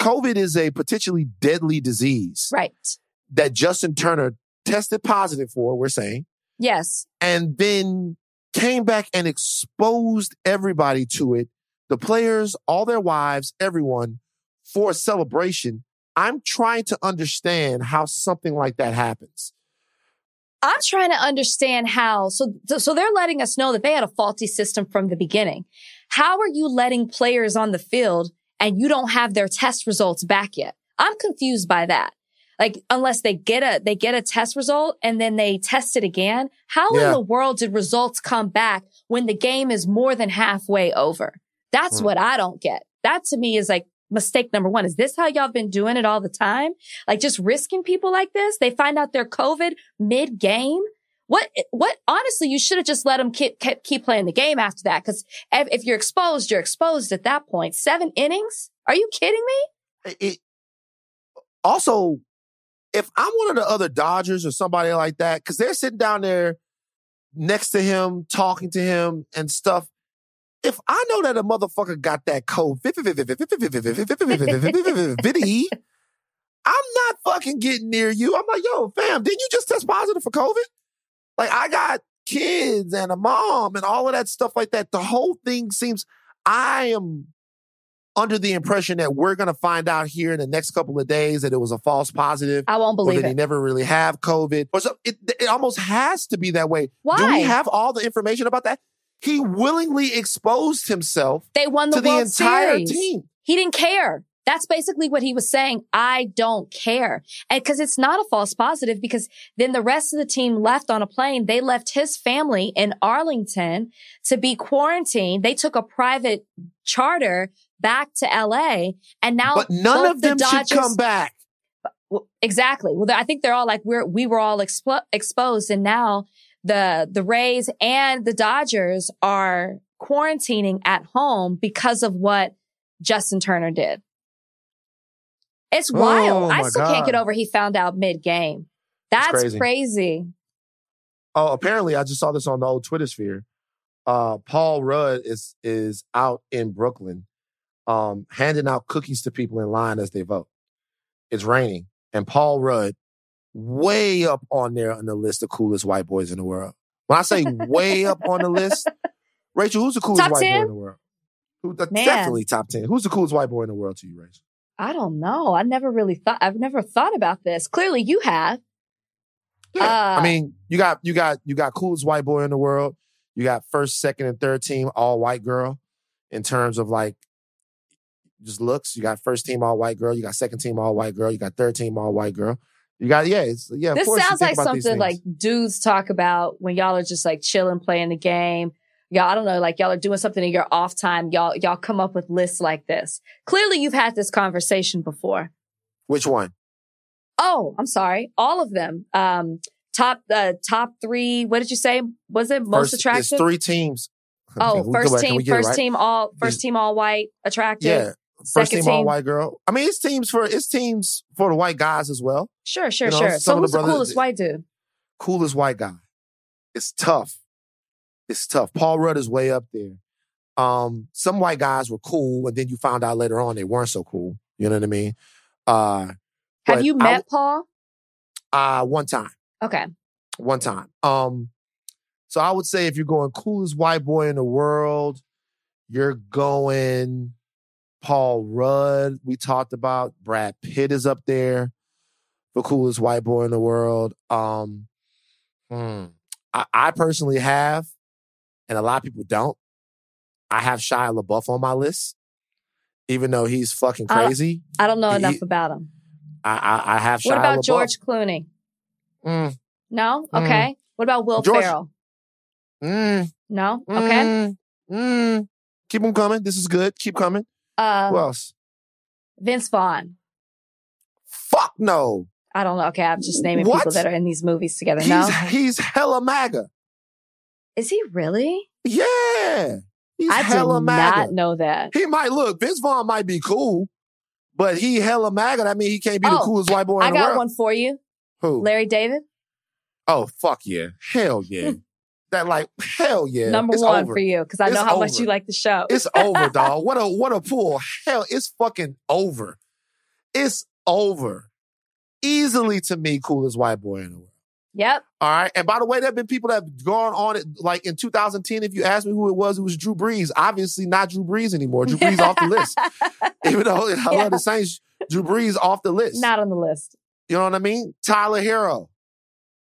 COVID is a potentially deadly disease Right. that Justin Turner tested positive for. We're saying Yes. and then came back and exposed everybody to it the players, all their wives, everyone for a celebration. I'm trying to understand how something like that happens. I'm trying to understand how. So, so they're letting us know that they had a faulty system from the beginning. How are you letting players on the field and you don't have their test results back yet? I'm confused by that. Like, unless they get a, they get a test result and then they test it again. How in the world did results come back when the game is more than halfway over? That's Hmm. what I don't get. That to me is like mistake number one. Is this how y'all been doing it all the time? Like just risking people like this? They find out they're COVID mid game. What, what, honestly, you should have just let them keep, keep, playing the game after that. Cause if, if you're exposed, you're exposed at that point. Seven innings? Are you kidding me? It, also, if I'm one of the other Dodgers or somebody like that, because they're sitting down there next to him, talking to him and stuff. If I know that a motherfucker got that code, Viddy, I'm not fucking getting near you. I'm like, yo, fam, didn't you just test positive for COVID? Like, I got kids and a mom and all of that stuff like that. The whole thing seems, I am under the impression that we're going to find out here in the next couple of days that it was a false positive I won't or believe that he it. never really have COVID. Or so it, it almost has to be that way. Why? Do we have all the information about that? He willingly exposed himself They won the to the entire Series. team. He didn't care. That's basically what he was saying. I don't care. And cause it's not a false positive because then the rest of the team left on a plane. They left his family in Arlington to be quarantined. They took a private charter back to LA and now But none of the them should come back. Exactly. Well, I think they're all like we're we were all expo- exposed, and now the the Rays and the Dodgers are quarantining at home because of what Justin Turner did. It's wild. Oh, I still can't get over he found out mid game. That's crazy. crazy. Oh, apparently, I just saw this on the old Twitter sphere. Uh, Paul Rudd is is out in Brooklyn, um, handing out cookies to people in line as they vote. It's raining, and Paul Rudd, way up on there on the list of coolest white boys in the world. When I say way up on the list, Rachel, who's the coolest Top white boy in the world? Who, uh, definitely top ten. Who's the coolest white boy in the world to you, Rachel? I don't know. I never really thought. I've never thought about this. Clearly, you have. Yeah. Uh, I mean, you got you got you got coolest white boy in the world. You got first, second, and third team all white girl in terms of like just looks. You got first team all white girl. You got second team all white girl. You got third team all white girl. You got yeah, it's yeah. This sounds like something like dudes talk about when y'all are just like chilling, playing the game. Y'all, I don't know, like y'all are doing something in your off time. Y'all, y'all come up with lists like this. Clearly, you've had this conversation before. which one? Oh, I'm sorry, all of them. Um, top, uh, top three. What did you say? Was it most First, attractive? Three teams. Oh, first team, first right? team, all first team, all white, attractive. Yeah, first Second team, all white girl. I mean, it's teams for it's teams for the white guys as well. Sure, sure, You know, sure. So of the who's the coolest white dude? coolest white guy. It's tough. It's tough. Paul Rudd is way up there. Um, some white guys were cool, and then you found out later on they weren't so cool. You know what I mean? Uh, Have you I- met Paul? uh, one time, Okay. one time. Um, so I would say if you're going coolest white boy in the world, you're going Paul Rudd. We talked about Brad Pitt is up there for coolest white boy in the world. Um, hmm. I, I personally have, and a lot of people don't. I have Shia LaBeouf on my list, even though he's fucking I- crazy. I don't know He- enough about him. I, I, I have Shia What about LaBeouf. George Clooney? Mm, No? Mm. Okay. What about Will George- Ferrell? mm, No? Okay. mm, mm. Keep them coming. This is good. Keep coming. Uh, Who else? Vince Vaughn. Fuck no. I don't know. Okay, I'm just naming What? people that are in these movies together. He's No? he's hella MAGA. Is he really? Yeah. He's I hella did MAGA. not know that. He might look, Vince Vaughn might be cool, but he hella MAGA. That mean he can't be the Oh, coolest white boy in I the got world. one for you. Who? Larry David, Oh, fuck yeah. Hell yeah. that like, hell yeah. number It's one over. for you because I It's know how much you like the show. It's over, dog. What a what a pull. Hell, it's fucking over. It's over. Easily to me, coolest white boy in the world. yep. All right. And by the way, there have been people that have gone on it. Like in 2010, if you asked me who it was, it was Drew Brees. Obviously not Drew Brees anymore. Drew Brees off the list. Even though I Yeah. love the Saints, Drew Brees off the list. Not on the list. you know what I mean? Tyler Herro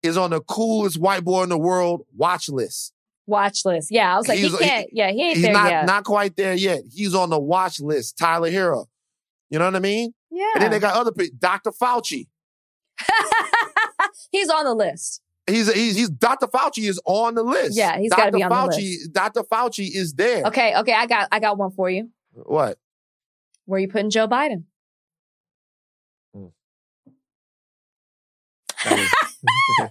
is on the coolest white boy in the world watch list. Watch list. Yeah, I was like, he can't. yeah, he ain't He's there not yet. not quite there yet. He's on the watch list. Tyler Herro. You know what I mean? yeah. And then they got other people. Dr. Fauci. He's on the list. He's, he's he's Dr. Fauci is on the list. Yeah, he's Dr. gotta be on the Fauci, Dr. Fauci is there. Okay, okay. I got, I got one for you. What? Where you putting Joe Biden? Was-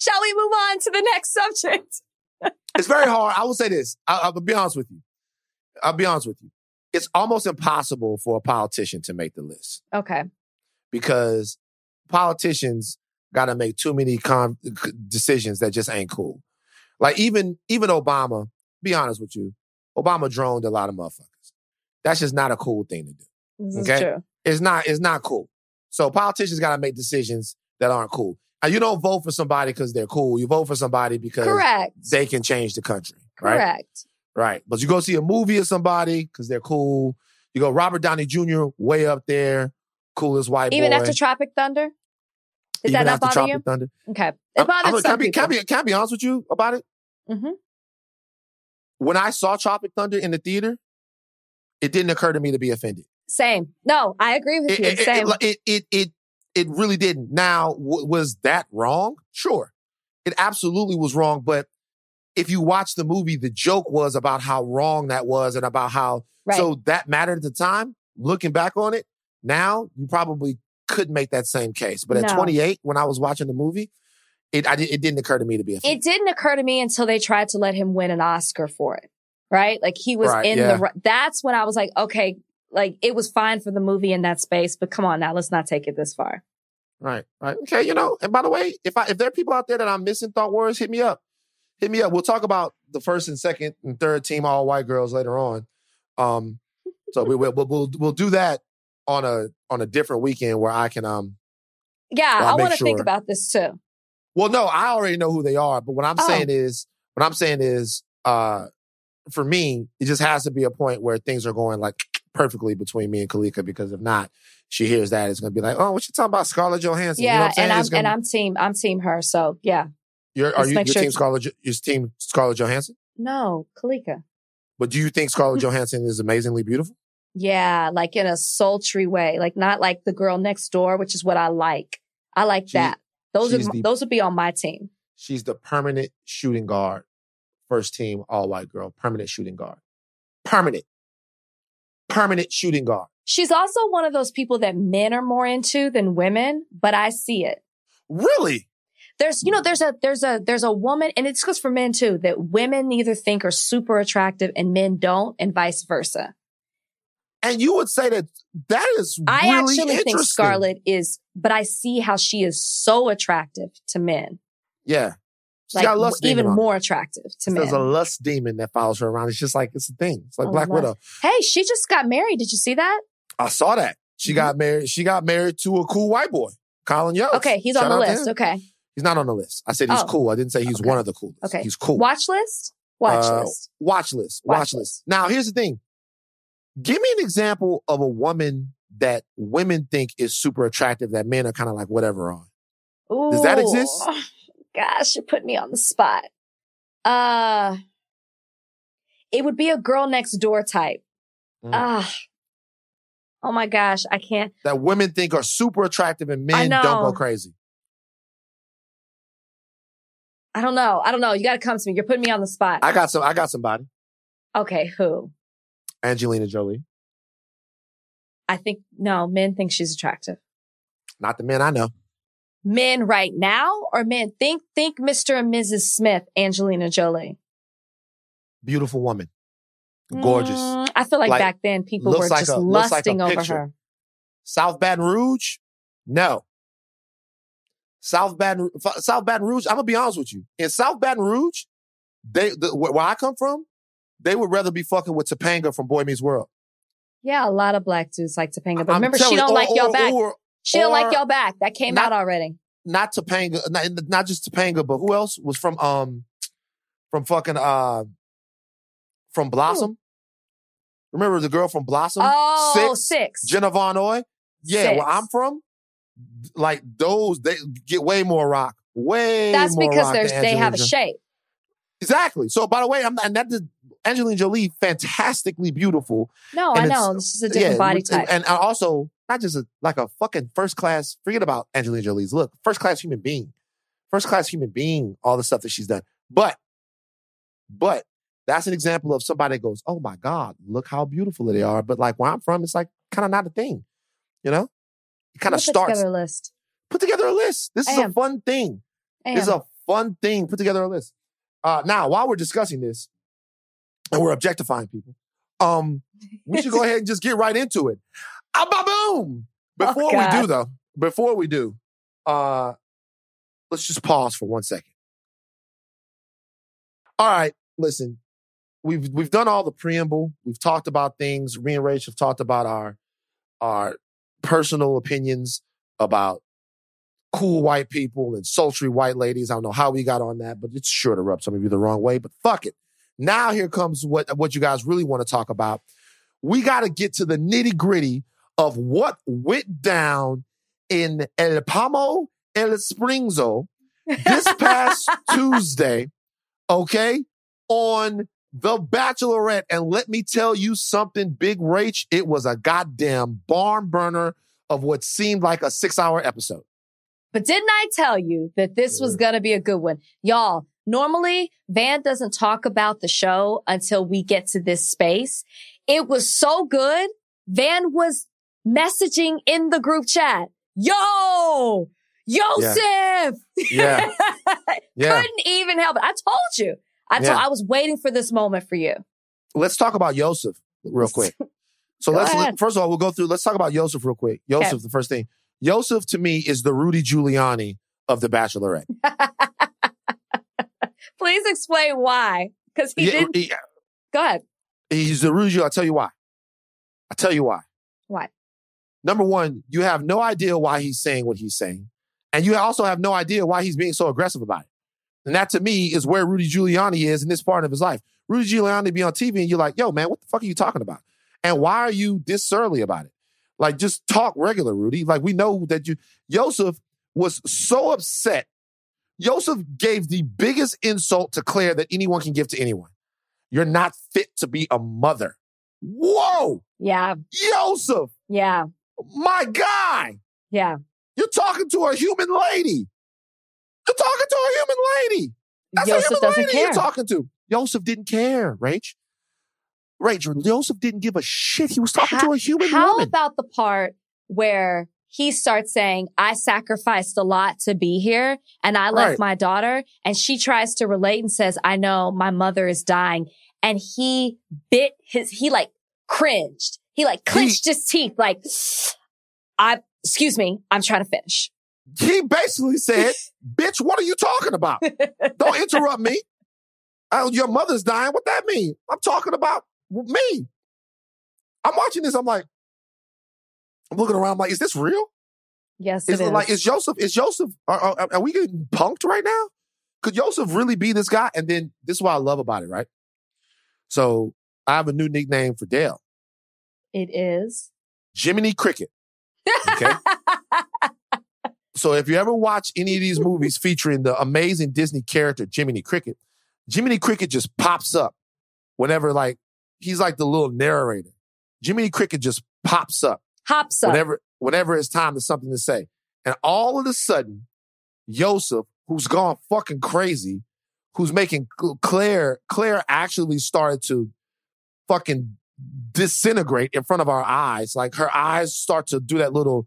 Shall we move on to the next subject? it's very hard. I will say this. I, I'll be honest with you. I'll be honest with you. It's almost impossible for a politician to make the list Okay. because politicians got to make too many con- decisions that just ain't cool. Like even even Obama. Be honest with you, Obama droned a lot of motherfuckers. That's just not a cool thing to do. This is Okay. true. It's not. It's not cool. So politicians got to make decisions that aren't cool. And you don't vote for somebody because they're cool. You vote for somebody because Correct. they can change the country. Right. Correct. Right. But you go see a movie of somebody because they're cool. You go Robert Downey Jr. way up there, coolest white Even boy. after Tropic Thunder? Is Even that not bother Tropic you? Thunder. Okay. It I'm- bothers I'm- can, I some be, can, I be, can I be honest with you about it? Mhm. When I saw Tropic Thunder in the theater, it didn't occur to me to be offended. Same. No, I agree with It, you. it, Same. it, it, it, it, really didn't. Now, w- was that wrong? Sure. It absolutely was wrong. But if you watch the movie, the joke was about how wrong that was and about how right. So that mattered at the time. Looking back on it, now you probably couldn't make that same case. But at No. 28, when I was watching the movie, it I, it didn't occur to me to be a it didn't occur to me until they tried to let him win an Oscar for it. Right? Like he was Right, in yeah. the, that's when I was like, okay, like it was fine for the movie in that space, but come on now, let's not take it this far. Right, right. Okay, you know, and by the way, if I if there are people out there that I'm missing thought warriors, hit me up. Hit me up. We'll talk about the first and second and third team all white girls later on. Um, so we will we'll, we'll we'll do that on a on a different weekend where I can um Yeah, I want to think about this too. well no, I already know who they are, but what I'm Oh. saying is what I'm saying is uh for me, it just has to be a point where things are going like perfectly between me and Kalika because if not, she hears that it's gonna be like, oh, what you talking about, Scarlett Johansson? you know Yeah, I'm and I'm gonna- and I'm team I'm team her. So yeah. You're, are you your sure team Scarlett? Your team Scarlett Johansson? No, Kalika. But do you think Scarlett Johansson is amazingly beautiful? Yeah, like in a sultry way, like not like the girl next door, which is what I like. I like She- that. Those are the- those would be on my team. She's the permanent shooting guard, first team all white girl, permanent shooting guard, permanent, permanent shooting guard. She's also one of those people that men are more into than women, but I see it. Really? There's, you know, there's a, there's a, there's a woman, and it's goes for men too, that women either think are super attractive and men don't, and vice versa. And you would say that that is I really actually think. Scarlett is, but I see how she is so attractive to men, Yeah. Like got lust even more attractive to me. There's a lust demon that follows her around. It's just like it's a thing. It's like A Black lust- Widow. Hey, she just got married. Did you see that? I saw that. She Mhm. got married. She got married to a cool white boy, Colin Yost. Okay, he's Shout on the list. Okay. He's not on the list. I said he's Oh. cool. I didn't say he's Okay. one of the coolest. Okay. He's cool. Watch list? Watch Uh, list. Watch list. Watch, Watch list. list. Now, here's the thing. Give me an example of a woman that women think is super attractive that men are kind of like whatever on. does that exist? Gosh, you put me on the spot. Uh, it would be a girl next door type. Mm. Ah. Oh my gosh, I can't. That women think are super attractive and men don't go crazy. I don't know. I don't know. You got to come to me. You're putting me on the spot. I got some. I got somebody. okay, who? Angelina Jolie. I think no. Men think she's attractive. Not the men I know. Men right now, or men think think Mr. and Mrs. Smith, Angelina Jolie. Beautiful woman. Gorgeous. Mm, I feel like, Like, back then people were like just a- looks like lusting over her. South Baton Rouge? No. South Baton South Baton Rouge. I'm gonna be honest with you. In South Baton Rouge, they the, where I come from, they would rather be fucking with Topanga from Boy Meets World. Yeah, a lot of black dudes like Topanga, but I'm remember, she don't or- like y'all back. or she don't like y'all back. That came not- out already. not Topanga, not, not just Topanga, but who else was from um from fucking uh from Blossom? Remember the girl from Blossom? Oh, Six? six. Jenna Von Oy? Yeah, Six. where I'm from, like those they get way more rock. Way That's more because rock there's than they have a shape. Exactly. So by the way, I'm not, and that is Angelina Jolie, fantastically beautiful. No, I know. This is a different body type. And also not just a, like a fucking first class, forget about Angelina Jolie's look, first class human being. First class human being, all the stuff that she's done. But, but that's an example of somebody that goes, oh my God, look how beautiful they are. But like where I'm from, it's like kind of not a thing. You know? It kind of put together a list. Put together a list. This I is a fun thing. I This is a fun thing. Put together a list. Uh, now, while we're discussing this, and we're objectifying people, um, we should go ahead and just get right into it. Ah, ba boom! Before we do, Oh, though, before we do, uh, let's just pause for one second. All right, listen, we've we've done all the preamble. We've talked about things. Me and Rach have talked about our our personal opinions about cool white people and sultry white ladies. I don't know how we got on that, but it's sure to rub some of you the wrong way. But fuck it. Now here comes what what you guys really want to talk about. We got to get to the nitty gritty of what went down in El Pamo El Springzo this past Tuesday, okay, on The Bachelorette. And let me tell you something, Big Rach, it was a goddamn barn burner of what seemed like a six hour episode. But didn't I tell you that this was mm. going to be a good one? Y'all, normally Van doesn't talk about the show until we get to this space. It was so good. Van was messaging in the group chat. Yo, Yosef. Yeah. Yeah. Couldn't even help it. I told you. I told, Yeah. I was waiting for this moment for you. Let's talk about Yosef real quick. So let's ahead. first of all we'll go through. Let's talk about Yosef real quick. Yosef, Okay. the first thing. Yosef to me is the Rudy Giuliani of the Bachelorette. Please explain why. Because he Yeah, didn't. he- Go ahead. he's the Rudy. I'll tell you why. I'll tell you why. Why? Number one, you have no idea why he's saying what he's saying, and you also have no idea why he's being so aggressive about it. And that to me is where Rudy Giuliani is in this part of his life. Rudy Giuliani be on TV and you're like, yo, man, what the fuck are you talking about? And why are you this surly about it? Like, just talk regular, Rudy. Like, we know that you, Joseph was so upset. Joseph gave the biggest insult to Claire that anyone can give to anyone. You're not fit to be a mother. Whoa, Yeah. Joseph. Yeah. My guy. Yeah. You're talking to a human lady. You're talking to a human lady. That's a human doesn't lady care. you're talking to. Yosef didn't care, Rach. Rachel, Joseph didn't give a shit. He was talking to a human How woman. about the part where he starts saying, I sacrificed a lot to be here and I left Right. my daughter and she tries to relate and says, I know my mother is dying. And he bit his, he like cringed. He like clenched his teeth like, I, excuse me, I'm trying to finish. he basically said, bitch, what are you talking about? Don't interrupt me. Oh, your mother's dying. What that mean? I'm talking about me. I'm watching this. I'm like, I'm looking around. I'm like, is this real? Yes, Is it it is. like is Joseph? Is Joseph? Are, are, are we getting punked right now? Could Joseph really be this guy? And then this is what I love about it, right? So I have a new nickname for Dale, it is. Jiminy Cricket. Okay. So if you ever watch any of these movies featuring the amazing Disney character Jiminy Cricket, Jiminy Cricket just pops up whenever like he's like the little narrator. Jiminy Cricket just pops up. Hops up. whenever whenever it's time to something to say. And all of a sudden, Yosef, who's gone fucking crazy, who's making Claire, Claire actually started to fucking disintegrate in front of our eyes. Like her eyes start to do that little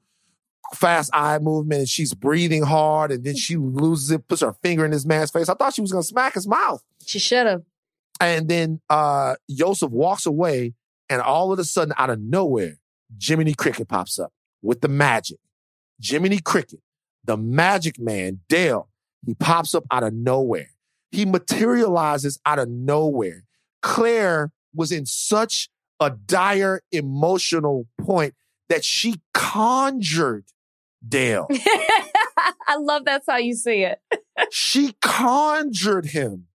fast eye movement and she's breathing hard and then she loses it, puts her finger in this man's face. I thought she was gonna smack his mouth. She should have. And then uh Yosef walks away, and all of a sudden, out of nowhere, Jiminy Cricket pops up with the magic. Jiminy Cricket, the magic man, Dale, he pops up out of nowhere. He materializes out of nowhere. Claire was in such a dire emotional point that she conjured Dale. I love that's how you see it. she conjured him.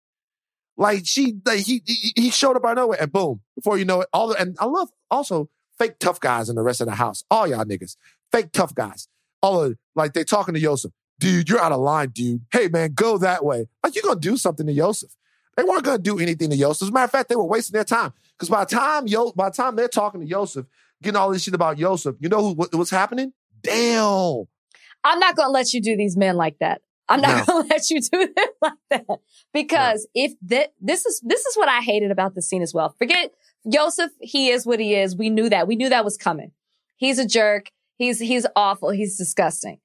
Like she, like he, he, showed up out of nowhere, and boom! Before you know it, all the and I love also fake tough guys in the rest of the house. All y'all niggas, fake tough guys. All of like they talking to Yosef, dude. You're out of line, dude. Hey man, go that way. Like you gonna do something to Yosef. They weren't gonna do anything to Yosef. As a matter of fact, they were wasting their time because by the time Yo, by the time they're talking to Yosef, getting all this shit about Yosef, you know who what, what's happening? Damn. I'm not going to let you do these men like that. I'm not No. going to let you do them like that because if that this is this is what I hated about the scene as well. Forget Joseph, he is what he is. We knew that. We knew that was coming. He's a jerk. He's he's awful. He's disgusting.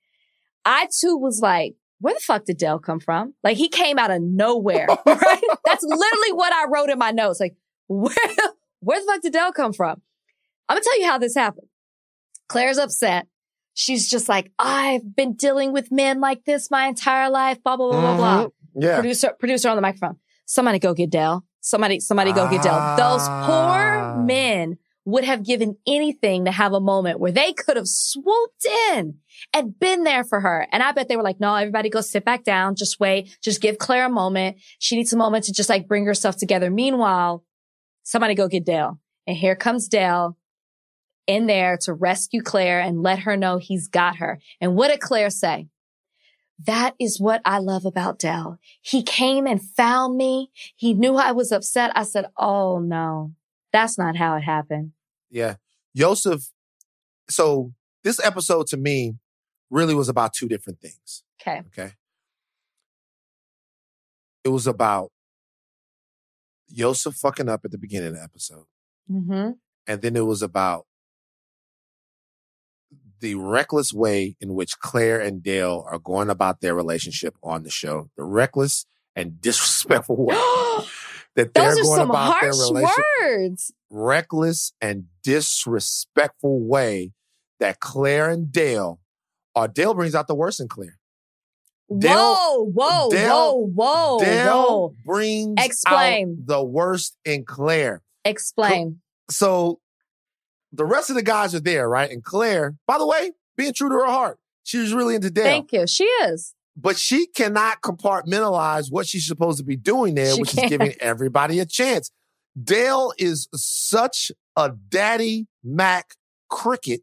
I too was like, where the fuck did Dell come from? Like he came out of nowhere, right? That's literally what I wrote in my notes. Like, where where the fuck did Dell come from? I'm gonna tell you how this happened. Claire's upset. She's just like, I've been dealing with men like this my entire life, blah, blah, blah, blah, blah. Mhm. Yeah. Producer, producer on the microphone. Somebody go get Dell. Somebody, somebody go get Dell. Those Ah. poor men would have given anything to have a moment where they could have swooped in and been there for her. And I bet they were like, no, everybody go sit back down. Just wait. Just give Claire a moment. She needs a moment to just like bring herself together. Meanwhile, somebody go get Dale. And here comes Dale in there to rescue Claire and let her know he's got her. And what did Claire say? That is what I love about Dell. He came and found me. He knew I was upset. I said, Oh no, that's not how it happened. Yeah. Yosef, so this episode to me really was about two different things. Okay. Okay. It was about Yosef fucking up at the beginning of the episode. Mm-hmm. And then it was about the reckless way in which Claire and Dale are going about their relationship on the show. The reckless and disrespectful way. that they're are going about their relationship words. reckless and disrespectful way that Claire and Dale or Dale brings out the worst in Claire. Dale- whoa, whoa, Dale- whoa, whoa, Dale whoa. brings Explain. out the worst in Claire. Explain. So the rest of the guys are there, right? And Claire, by the way, being true to her heart, she was really into Dale. Thank you. She is. but she cannot compartmentalize what she's supposed to be doing there, She which can't. is giving everybody a chance. Dale is such a daddy Mac cricket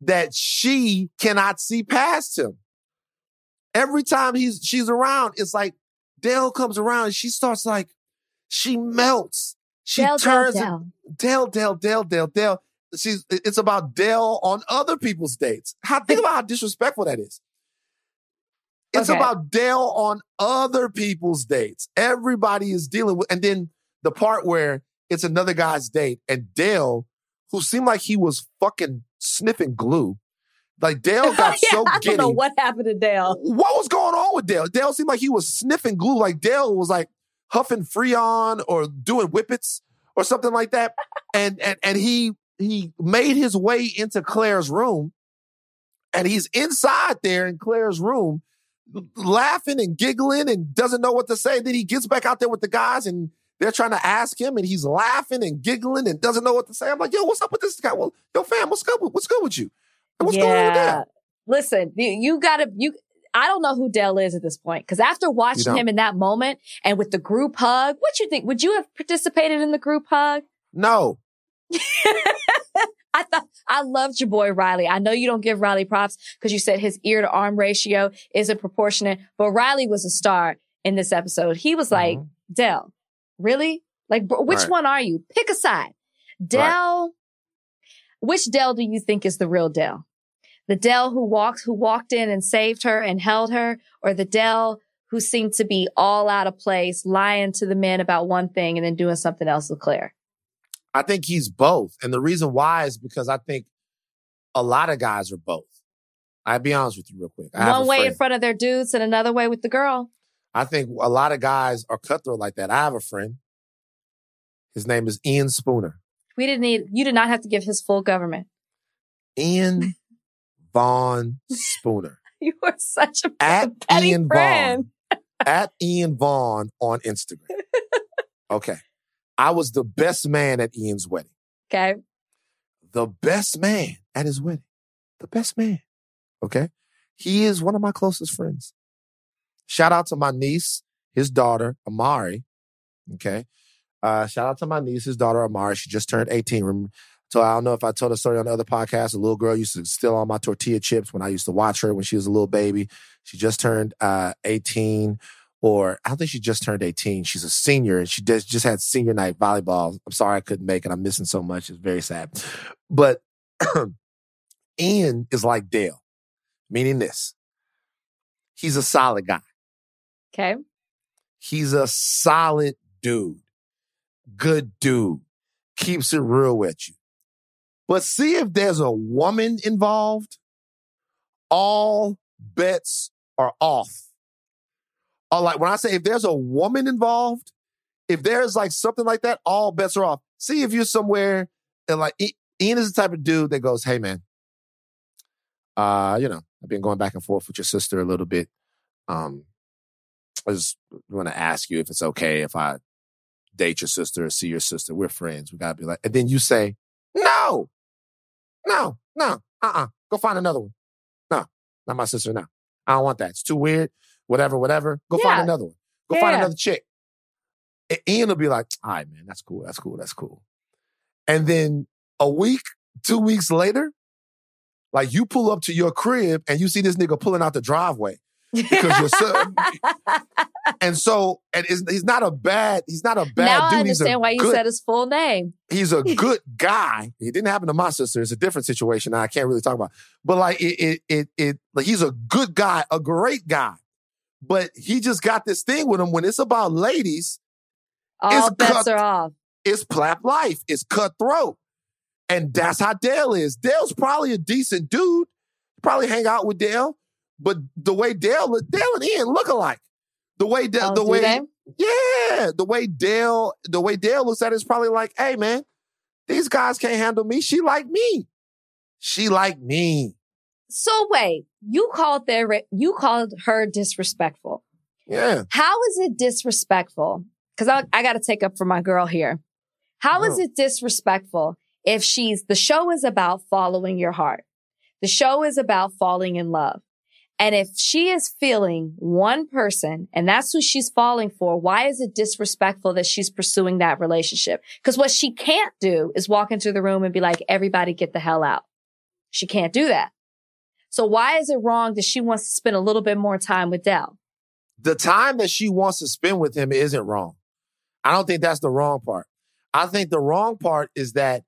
that she cannot see past him. Every time he's she's around, it's like Dale comes around and she starts like she melts. She Dale, turns Dale. Dale, Dale, Dale, Dale, Dale. She's it's about Dale on other people's dates. How think about how disrespectful that is. It's Okay. about Dale on other people's dates. Everybody is dealing with, and then the part where it's another guy's date, and Dale, who seemed like he was fucking sniffing glue, like Dale got yeah, so I giddy. don't know what happened to Dale. What was going on with Dale? Dale seemed like he was sniffing glue. Like Dale was like huffing Freon or doing whippets or something like that. And and and he he made his way into Claire's room, and he's inside there in Claire's room, laughing and giggling and doesn't know what to say. Then he gets back out there with the guys and. They're trying to ask him, and he's laughing and giggling and doesn't know what to say. I'm like, "Yo, what's up with this guy? Well, yo, fam, what's good? with- What's good with you? What's going on with that?" Listen, you, you gotta you. I don't know who Dell is at this point because after watching him in that moment and with the group hug, what you think? Would you have participated in the group hug? No, I thought I loved your boy Riley. I know you don't give Riley props because you said his ear to arm ratio isn't proportionate, but Riley was a star in this episode. He was like, Mhm. Dell, really? Like, bro, which Right. one are you? Pick a side. Dell, which Dell do you think is the real Dell? The Dell who walks, who walked in and saved her and held her, or the Dell who seemed to be all out of place, lying to the men about one thing and then doing something else with Claire? I think he's both. And the reason why is because I think a lot of guys are both. I'll be honest with you real quick. I One way in front of their dudes and another way with the girl. I think a lot of guys are cutthroat like that. I have a friend. His name is Ian Spooner. We didn't need, you did not have to give his full government. Ian Vaughn Spooner. You were such a At petty Ian friend. Vaughn. At Ian Vaughn on Instagram. Okay. I was the best man at Ian's wedding. Okay. the best man at his wedding. The best man. Okay. He is one of my closest friends. Shout out to my niece, his daughter, Amari. Okay. Uh, shout out to my niece, his daughter, Amari. She just turned 18. So I don't know if I told a story on the other podcast. A little girl used to steal all my tortilla chips when I used to watch her when she was a little baby. She just turned uh, 18 or I don't think she just turned 18. She's a senior and she just, just had senior night volleyball. I'm sorry I couldn't make it. I'm missing so much. It's very sad. But Ian is like Dale, meaning this. He's a solid guy. Okay. He's a solid dude. Good dude. Keeps it real with you. But see if there's a woman involved, all bets are off. Or like when I say if there's a woman involved, if there's like something like that, all bets are off. See if you're somewhere and like Ian is the type of dude that goes, "Hey man, uh, you know, I've been going back and forth with your sister a little bit. Um, I just want to ask you if it's okay if I date your sister or see your sister. We're friends. We gotta be like." And then you say, "No, no, no, uh, uh go find another one. No, not my sister. No, I don't want that. It's too weird. Whatever, whatever. Go find another one. Go find another chick." And Ian will be like, all right, man, that's cool. That's cool. That's cool. And then a week, two weeks later, like you pull up to your crib and you see this nigga pulling out the driveway. Because you're so, and so, and he's not a bad, he's not a bad now dude. I understand why you good, said his full name. he's a good guy. It didn't happen to my sister. It's a different situation I can't really talk about. But like it, it, it, it like he's a good guy, a great guy. But he just got this thing with him when it's about ladies, All It's bets cut- are off. it's plap life. It's cutthroat. And that's how Dale is. Dale's probably a decent dude. Probably hang out with Dale. But the way Dale, Dale and Ian look alike. The way Dale, Oh, the way, they? Yeah, the way Dale, the way Dale looks at it is probably like, hey man, these guys can't handle me. She like me. She like me. So wait, you called their you called her disrespectful. Yeah. How is it disrespectful? Because I, I got to take up for my girl here. How is Oh. it disrespectful if she's the show is about following your heart? The show is about falling in love. And if she is feeling one person and that's who she's falling for, why is it disrespectful that she's pursuing that relationship? Because what she can't do is walk into the room and be like, everybody get the hell out. She can't do that. So why is it wrong that she wants to spend a little bit more time with Dell? The time that she wants to spend with him isn't wrong. I don't think that's the wrong part. I think the wrong part is that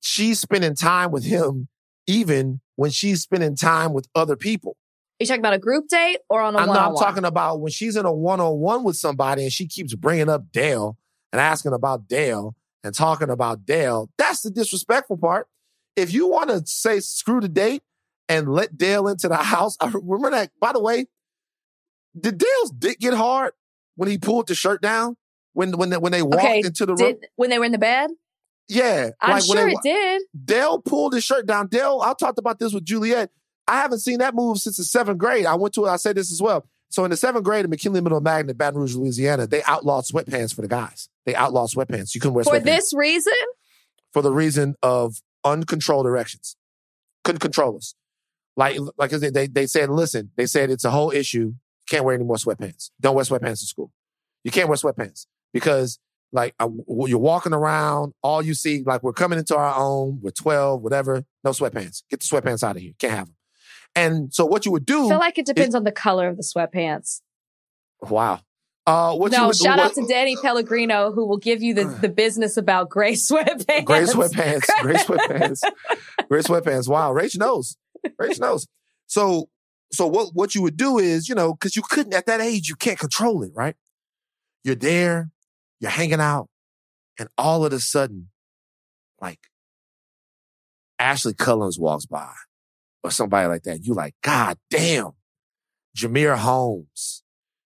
she's spending time with him even when she's spending time with other people. Are you talking about a group date or on a I'm, one not, on I'm talking about when she's in a one on one with somebody and she keeps bringing up Dale and asking about Dale and talking about Dale. That's the disrespectful part. If you want to say screw the date and let Dale into the house, I remember that. By the way, did Dale's dick get hard when he pulled the shirt down when when they, when they walked Okay, into the room? When they were in the bed? yeah, I'm when sure they, it did. Dale pulled his shirt down. Dale, I talked about this with Juliet. I haven't seen that move since the seventh grade. I went to it. I said this as well. So in the seventh grade at McKinley Middle Magnet, Baton Rouge, Louisiana, they outlawed sweatpants for the guys. They outlawed sweatpants. You couldn't wear For sweatpants For this reason? for the reason of uncontrolled erections. Couldn't control us. Like, like they, they, they said, listen, they said it's a whole issue. Can't wear any more sweatpants. Don't wear sweatpants in school. You can't wear sweatpants because like uh, you're walking around, all you see, like we're coming into our own, we're 12, whatever, no sweatpants. Get the sweatpants out of here. Can't have them. And so what you would do, I feel like it depends on the color of the sweatpants. wow. Uh, what you no, would, shout what, out to Danny Pellegrino who will give you the, the business about gray sweatpants. Gray sweatpants. Gray sweatpants. Gray sweatpants. Wow. Rach knows. Rach knows. So, so what, what you would do is, you know, cause you couldn't at that age, you can't control it, right? You're there, you're hanging out, and all of a sudden, like Ashley Cullens walks by or somebody like that. You like, God damn, Jameer Holmes,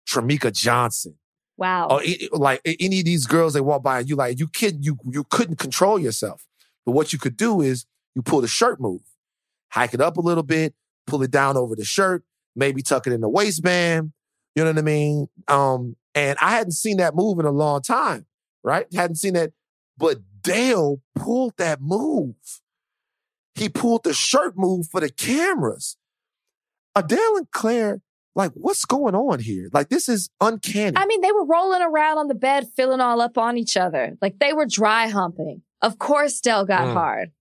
Tramika Johnson, Wow. or like any of these girls they walk by, and you like you kid you you couldn't control yourself. But what you could do is you pull the shirt move, hike it up a little bit, pull it down over the shirt, maybe tuck it in the waistband. You know what I mean? Um, and I hadn't seen that move in a long time, right? Hadn't seen that, but Dale pulled that move. He pulled the shirt move for the cameras. Adele and Claire, like, what's going on here? Like, this is uncanny. I mean, they were rolling around on the bed, filling all up on each other. Like they were dry humping. Of course, Dale got Mm. hard.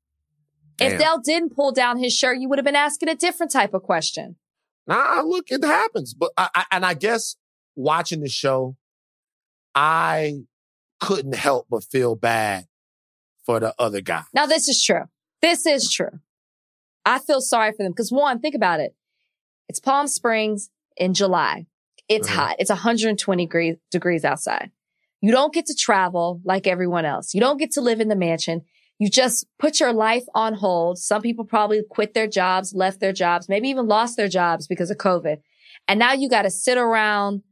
Damn. If Dale didn't pull down his shirt, you would have been asking a different type of question. Nah, look, it happens. But I, I and I guess watching the show, I couldn't help but feel bad for the other guy. Now, this is true. This is true. I feel sorry for them because one, think about it. It's Palm Springs in July. It's Mhm. hot. It's 120 degrees, degrees outside. You don't get to travel like everyone else. You don't get to live in the mansion. You just put your life on hold. Some people probably quit their jobs, left their jobs, maybe even lost their jobs because of COVID. And now you got to sit around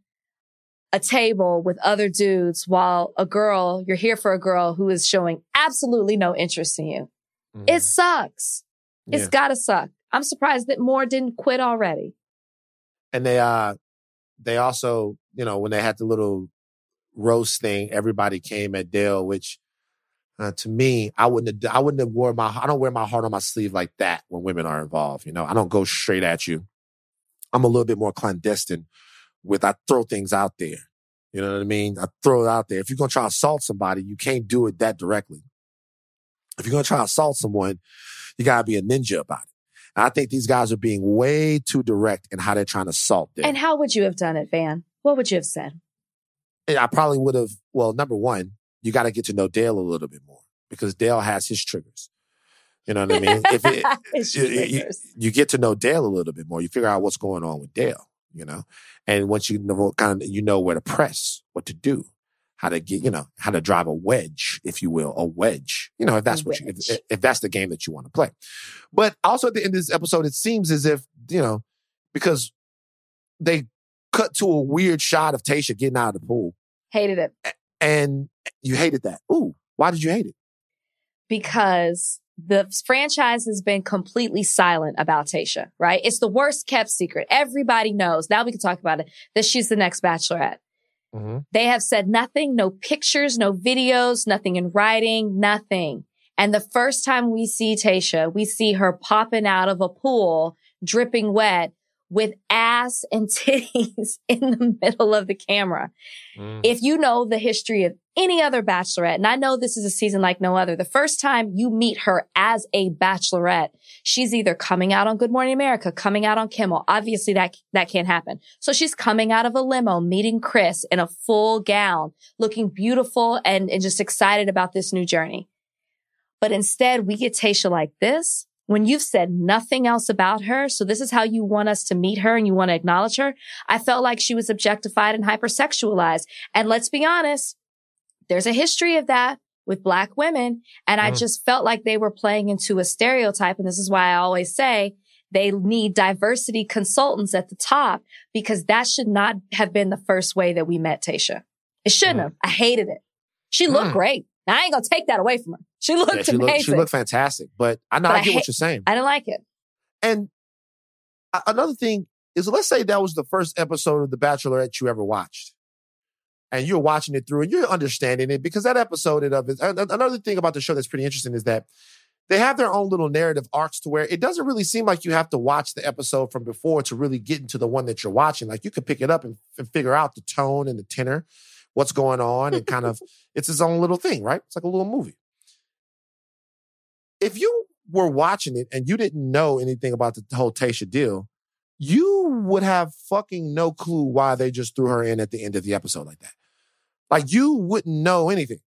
a table with other dudes while a girl, you're here for a girl who is showing absolutely no interest in you. It sucks. It's Mm-hmm. Yeah. gotta suck. I'm surprised that more didn't quit already. and they uh they also, you know, when they had the little roast thing, everybody came at Dale, which uh, to me, I wouldn't have, I wouldn't have wore my I don't wear my heart on my sleeve like that when women are involved. You know, I don't go straight at you. I'm a little bit more clandestine with I throw things out there. You know what I mean? I throw it out there. If you're gonna try to assault somebody, you can't do it that directly. If you're gonna try to assault someone, you gotta be a ninja about it. And I think these guys are being way too direct in how they're trying to assault Dale. And how would you have done it, Van? What would you have said? And I probably would have. Well, number one, you got to get to know Dale a little bit more because Dale has his triggers. You know what I mean? If it, It's you, you get to know Dale a little bit more, you figure out what's going on with Dale. You know, and once you know kind of you know where to press, what to do, how to get, you know, how to drive a wedge, if you will, a wedge. You know, if that's what you, if, if that's the game that you want to play. But also at the end of this episode, it seems as if you know because they cut to a weird shot of Tasha getting out of the pool Hated it and you hated that. Ooh, why did you hate it? because the franchise has been completely silent about Tasha, right? It's the worst kept secret. Everybody knows. Now we can talk about it that she's the next bachelorette. Mm-hmm. They have said nothing, no pictures, no videos, nothing in writing, nothing. And the first time we see Tasha, we see her popping out of a pool, dripping wet with ass and titties in the middle of the camera. Mm. If you know the history of any other bachelorette, and I know this is a season like no other, the first time you meet her as a bachelorette, she's either coming out on Good Morning America, coming out on Kimmel. Obviously that, that can't happen. So she's coming out of a limo, meeting Chris in a full gown, looking beautiful and, and just excited about this new journey. But instead we get Tasha like this when you've said nothing else about her. So this is how you want us to meet her and you want to acknowledge her. I felt like she was objectified and hypersexualized. And let's be honest, there's a history of that with black women. And I Mm. just felt like they were playing into a stereotype. And this is why I always say they need diversity consultants at the top because that should not have been the first way that we met Tasha. It shouldn't Mm. have. I hated it. She looked Mm. great. Now I ain't gonna take that away from her. She looked Yeah, she amazing. looked, she looked fantastic, but I know But I I get what you're saying. I didn't like it. And another thing is, let's say that was the first episode of The Bachelorette you ever watched, and you're watching it through and you're understanding it because that episode of it. Another thing about the show that's pretty interesting is that they have their own little narrative arcs to where it doesn't really seem like you have to watch the episode from before to really get into the one that you're watching. Like you could pick it up and, and figure out the tone and the tenor, what's going on, and kind of it's its own little thing, right? It's like a little movie. If you were watching it and you didn't know anything about the whole Tasha deal, you would have fucking no clue why they just threw her in at the end of the episode like that. Like you wouldn't know anything.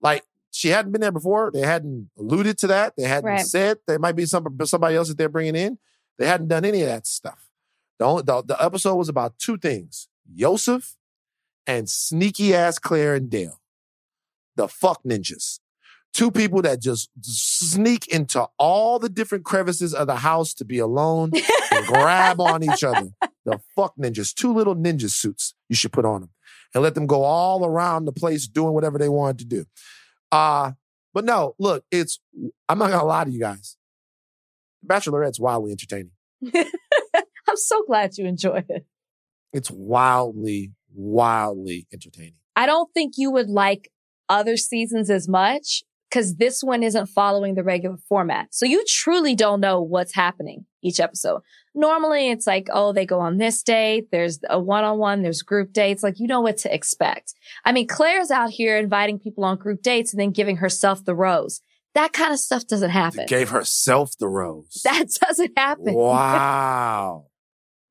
Like she hadn't been there before. They hadn't alluded to that. They hadn't Right. said there might be some, somebody else that they're bringing in. They hadn't done any of that stuff. The, only, the, the episode was about two things: Yosef and sneaky ass Claire and Dale, the fuck ninjas. Two people that just sneak into all the different crevices of the house to be alone and grab on each other. The fuck ninjas. Two little ninja suits you should put on them and let them go all around the place doing whatever they wanted to do. Uh, but no, look, it's, I'm not to lie to you guys. The bachelorette's wildly entertaining. I'm so glad you enjoyed it. It's wildly, wildly entertaining. I don't think you would like other seasons as much because this one isn't following the regular format. So you truly don't know what's happening each episode. Normally it's like, oh, they go on this date. There's a one-on-one. There's group dates. Like you know what to expect. I mean, Claire's out here inviting people on group dates and then giving herself the rose. That kind of stuff doesn't happen. Gave herself the rose. That doesn't happen. Wow.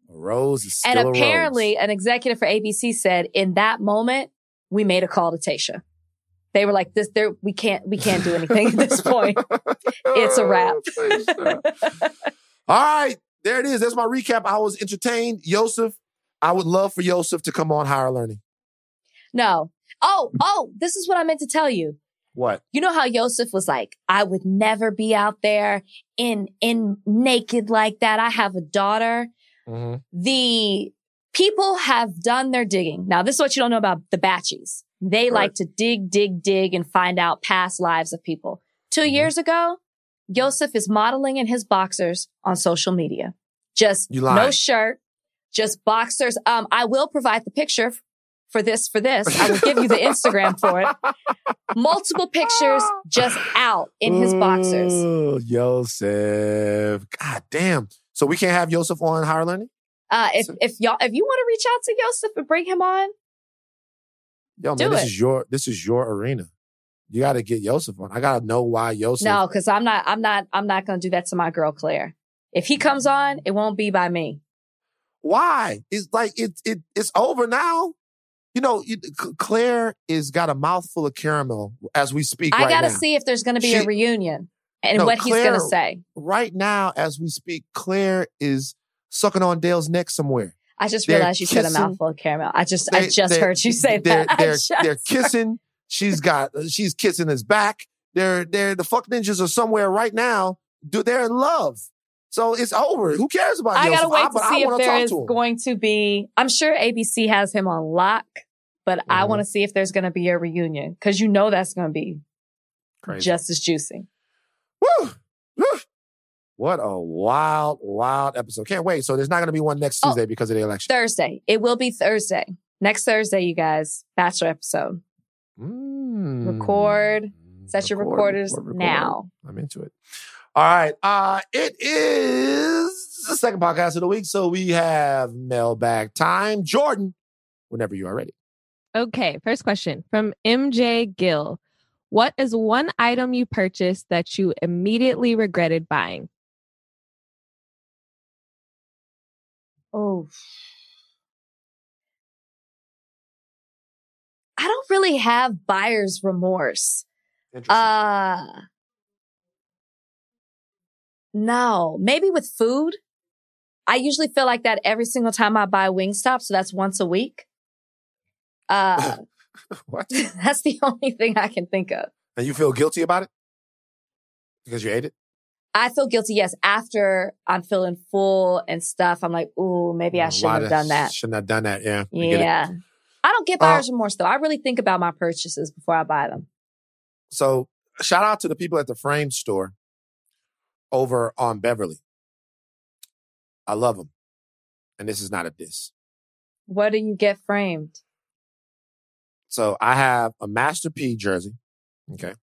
A rose is still And a rose. apparently, an executive for ABC said, in that moment, we made a call to Tasha. They were like, "This, there, we can't, we can't do anything at this point. It's a wrap." All right, there it is. That's my recap. I was entertained. Yosef, I would love for Yosef to come on higher learning. No. Oh, oh, this is what I meant to tell you. What? You know how Yosef was like, I would never be out there in, in naked like that. I have a daughter. Mm-hmm. The people have done their digging. Now, this is what you don't know about the Batchies. They Right. like to dig, dig, dig and find out past lives of people. 2 Mhm. years ago, Yosef is modeling in his boxers on social media. Just no shirt, just boxers. Um, I will provide the picture for this, for this. I will give you the Instagram for it. Multiple pictures just out in his boxers. Yosef. God damn. So we can't have Yosef on higher learning? Uh, if, So- if y'all, if you want to reach out to Yosef and bring him on, Yo, man, Do this it. is your this is your arena. You gotta get Yosef on. I gotta know why Yosef. no, cause I'm not, I'm not, I'm not going to do that to my girl, Claire. If he comes on, it won't be by me. Why? It's like it it it's over now. You know, you, Claire is got a mouthful of caramel as we speak. I right got to see if there's going to be a reunion and No, what he's going to say. right now as we speak. Claire is sucking on Dale's neck somewhere. I just they're realized you said a mouthful of caramel. I just, I just heard you say they're, that. They're, just- they're kissing. She's got she's kissing his back. They're they're the fuck ninjas are somewhere right now. Do they're in love. So it's over. Who cares about I gotta wait I, to but I see if there is to going to be. I'm sure ABC has him on lock, but I Mhm. want to see if there's going to be a reunion because you know that's going to be Crazy. just as juicy. Woo! Woo! What a wild, wild episode. Can't wait. So there's not going to be one next Oh. Tuesday because of the election. Thursday. It will be Thursday. Next Thursday, you guys. Bachelor episode. Mm. Record. Set your recorders record, record. now. I'm into it. All right. Uh, it is the second podcast of the week. So we have mailbag time. Jordan, whenever you are ready. Okay, first question from MJ Gill. What is one item you purchased that you immediately regretted buying? Oh. I don't really have buyer's remorse. Interesting. Uh no, maybe with food. I usually feel like that every single time I buy Wingstop, so that's once a week. Uh what? that's the only thing I can think of. And you feel guilty about it because you ate it? I feel guilty, yes, after I'm feeling full and stuff. I'm like, ooh, maybe I shouldn't have done that. Shouldn't have done that. Yeah. Yeah. I don't get Uh, buyer's remorse though. I really think about my purchases before I buy them. So shout out to the people at the frame store over on Beverly. I love them. And this is not a diss. What do you get framed? So I have a Master P jersey. Okay.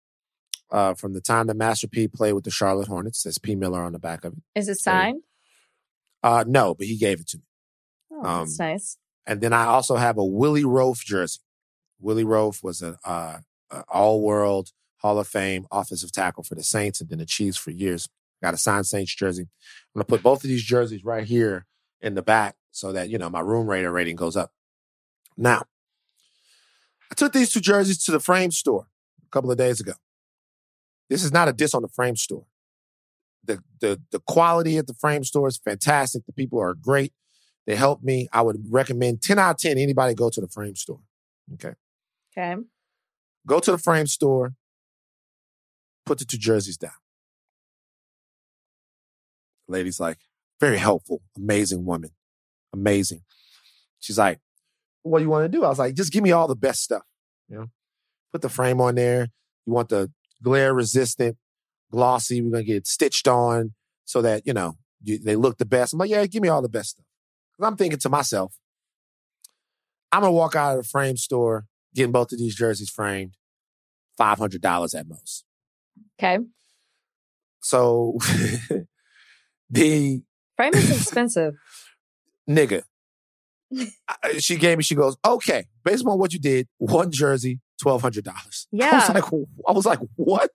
Uh, from the time that Master P played with the Charlotte Hornets, says P Miller on the back of it. Is it signed? Uh, no, but he gave it to me. Oh, that's Um, nice. And then I also have a Willie Roaf jersey. Willie Roaf was an uh, a all-world Hall of Fame offensive tackle for the Saints and then the Chiefs for years. Got a signed Saints jersey. I'm gonna put both of these jerseys right here in the back so that you know my room rater rating goes up. Now, I took these two jerseys to the frame store a couple of days ago. This is not a diss on the frame store. The the the quality at the frame store is fantastic. The people are great. They helped me. I would recommend 10 out of 10 anybody go to the frame store. Okay. Okay. Go to the frame store, put the two jerseys down. Lady's like, very helpful, amazing woman, amazing. She's like, what do you want to do? I was like, just give me all the best stuff. You know, put the frame on there. You want the glare resistant, glossy. We're to get stitched on so that, you know, you, they look the best. I'm like, yeah, give me all the best stuff. 'Cause I'm thinking to myself, I'm to walk out of the frame store getting both of these jerseys framed, $500 at most. Okay. So the Frame is expensive. nigga, she gave me, she goes, okay, based on what you did, one jersey, $1,200. Yeah, I was like, I was like, what?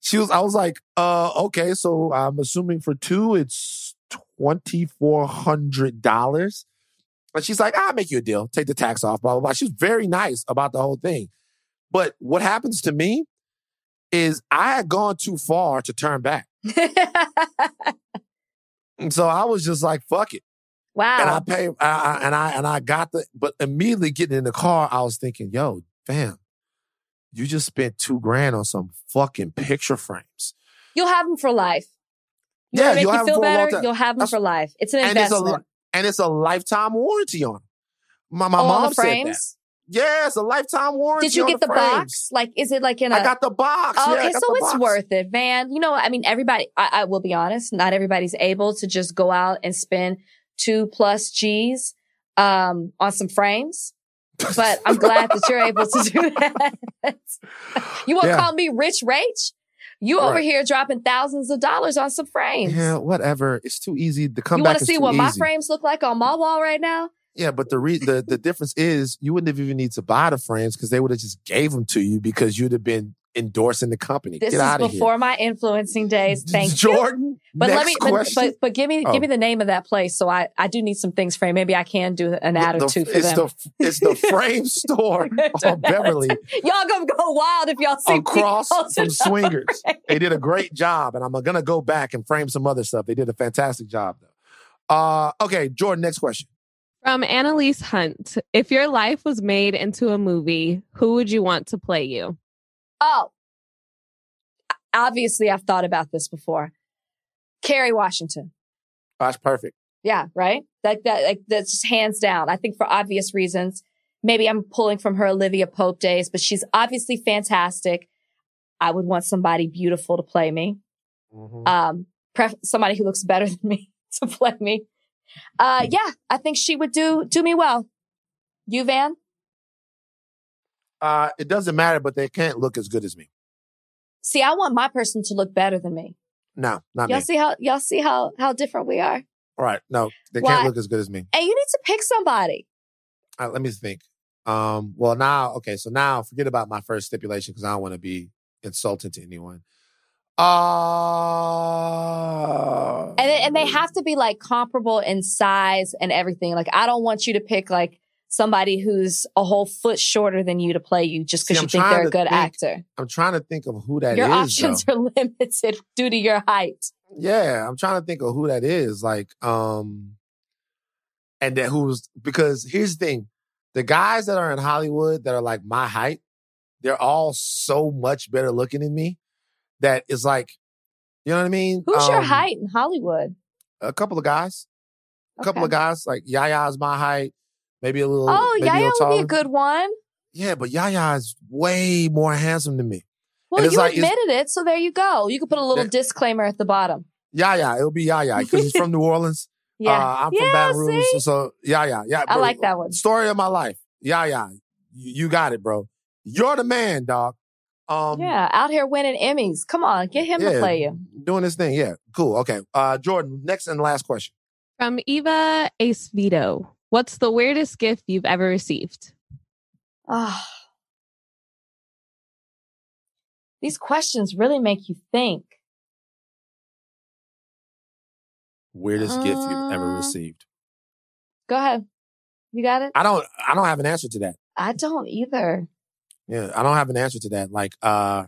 She was, I was like, uh, okay, so I'm assuming for two, it's $2,400. And she's like, I'll make you a deal. Take the tax off, blah, blah, blah. She was very nice about the whole thing. But what happens to me is I had gone too far to turn back. And so I was just like, fuck it. Wow. And I pay, I, I- and I and I got the, but immediately getting in the car, I was thinking, yo, fam, you just spent two grand on some fucking picture frames. You'll have them for life. You Yeah, make you'll you have feel for a long better. You'll have them That's- for life. It's an And it's a investment. and it's a lifetime warranty on them. My my Oh, mom the said that. Yeah, it's a lifetime warranty. Did you get the, frames. box? Like, is it like in a? I got the box. Oh, Yeah, okay, so it's box. worth it, man. You know, I mean, everybody. I, I will be honest. Not everybody's able to just go out and spend two plus G's um, on some frames. But I'm glad that you're able to do that. you want to Yeah. call me rich rach? You over Right. here dropping thousands of dollars on some frames. Yeah, whatever. It's too easy. To come to you want to see what my frames look like on my wall right now? Yeah, but the re- the the difference is you wouldn't have even need to buy the frames because they would have just gave them to you because you'd have been endorsing the company. This Get out is of before my influencing days. here. Thank you. Jordan. But next let me, but, question. but but give me Oh. give me the name of that place. So I I do need some things framed. Maybe I can do an ad or two for it's them. the it's the frame store on Beverly y'all gonna go wild if y'all see me across posting from Swingers. frames. They did a great job, and I'm gonna go back and frame some other stuff. They did a fantastic job, though. Uh, okay, Jordan. Next question. From Annalise Hunt. If your life was made into a movie, who would you want to play you? Oh, obviously I've thought about this before. Kerry Washington. Oh, that's perfect. Yeah, right. That that like that's just hands down. I think for obvious reasons, maybe I'm pulling from her Olivia Pope days, but she's obviously fantastic. I would want somebody beautiful to play me. Mhm. Um, pref- somebody who looks better than me to play me. Uh, yeah, I think she would do, do me well. You, Van? Uh, it doesn't matter, but they can't look as good as me. See, I want my person to look better than me. No, not Y'all me. see how, y'all see how, how different we are? All right, no, they Why? can't look as good as me. And you need to pick somebody. All right, let me think. Um, well, now, okay, so now forget about my first stipulation because I don't want to be insulting to anyone. Uh, And, and they have to be like comparable in size and everything. Like, I don't want you to pick like somebody who's a whole foot shorter than you to play you just because you I'm think they're a good think actor. I'm trying to think of who that Your though. options are limited due to your height. Yeah, I'm trying to think of who that is. Like, um, and that who's because here's the thing: the guys that are in Hollywood that are like my height, they're all so much better looking than me. That is like, you know what I mean? Who's your Um, height in Hollywood? A couple of guys, a couple of guys. Like Yahya's my height, maybe a little. Oh, maybe a Yahya little would be a good one. Yeah, but Yahya is way more handsome than me. Well, you like- admitted it, so there you go. You could put a little Yeah. disclaimer at the bottom. Yahya, it'll be Yahya because he's from New Orleans. Yeah, Uh, I'm from Yeah, Baton Rouge, see? so yeah, yeah, yeah. I like that one. Story of my life. Yeah, yeah. You, you got it, bro. You're the man, dog. Um, yeah, out here winning Emmys. Come on, get him to play you. Doing this thing. Yeah, cool. Okay. Uh, Jordan, next and last question. From Eva Acevedo. What's the weirdest gift you've ever received? Ah. These questions really make you think. Weirdest gift you've ever Uh, received. Go ahead. You got it? I don't. I don't have an answer to that. I don't either. Yeah, I don't have an answer to that. Like, uh,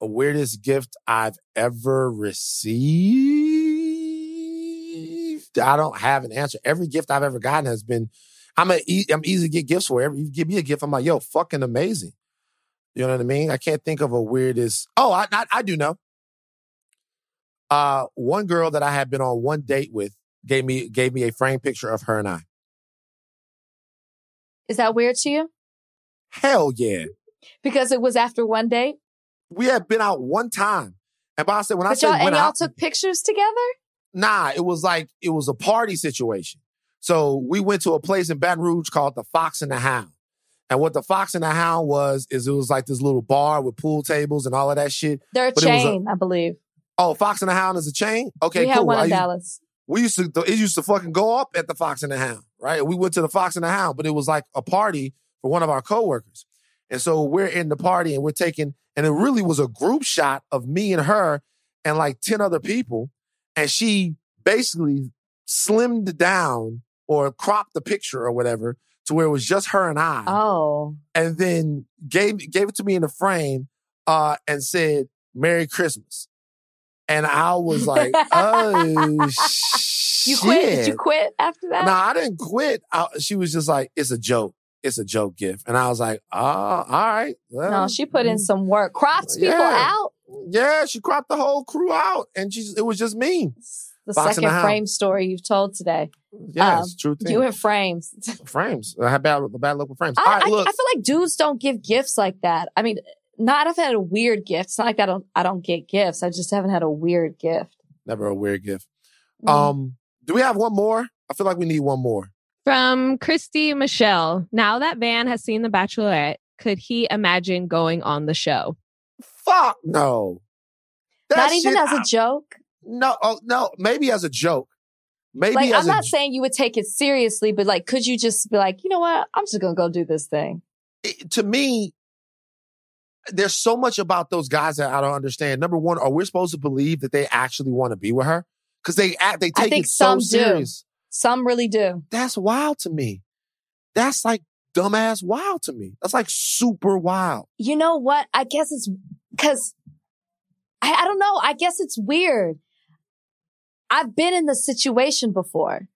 a weirdest gift I've ever received. I don't have an answer. Every gift I've ever gotten has been. I'm a. I'm easy to get gifts for. Every you give me a gift, I'm like, yo, fucking amazing. You know what I mean? I can't think of a weirdest. Oh, I I, I do know. Uh, one girl that I had been on one date with gave me gave me a framed picture of her and I. Is that weird to you? Hell yeah. Because it was after one date? we had been out one time. And Bob said, when I But said y'all, and y'all out, took pictures together? Nah, it was like it was a party situation. So we went to a place in Baton Rouge called the Fox and the Hound. And what the Fox and the Hound was is it was like this little bar with pool tables and all of that shit. They're a But was a- chain, I believe. Oh, Fox and the Hound is a chain. Okay, we had cool. one I in used- Dallas. we used to it used to fucking go up at the Fox and the Hound, right? We went to the Fox and the Hound, but it was like a party for one of our coworkers. And so we're in the party and we're taking, and it really was a group shot of me and her and like 10 other people. And she basically slimmed down or cropped the picture or whatever to where it was just her and I Oh. and then gave gave it to me in a frame uh, and said "Merry Christmas," and I was like, "Oh shit!" You quit? Did you quit after that? No, I didn't quit. I, she was just like, "It's a joke. It's a joke gift," and I was like, "Oh, all right." Well, no, she put in some work. Cropped people Yeah. out. Yeah, she cropped the whole crew out, and she it was just me. The Fox and the second frame story you've told today. Yeah, Um, it's a true thing. You and frames. frames. I had bad bad look with frames. I, all right, I, look. I feel like dudes don't give gifts like that. I mean, not I've had a weird gift. It's not like I don't I don't get gifts. I just haven't had a weird gift. Never a weird gift. Mm. Um, do we have one more? I feel like we need one more. From Christy Michelle. Now that Van has seen The Bachelorette, could he imagine going on the show? Fuck no. That not even shit, as a I- joke. no, oh, no, maybe as a joke. Maybe Like I'm not saying you would take it seriously, but like, could you just be like, you know what? I'm just gonna go do this thing. it- to me, there's so much about those guys that I don't understand. Number one, are we supposed to believe that they actually want to be with her? Because they act, they I take think it so some do. serious. Some really do. That's wild to me. That's like dumbass wild to me. That's like super wild. You know what? I guess it's because I, I don't know. I guess it's weird. I've been in the situation before.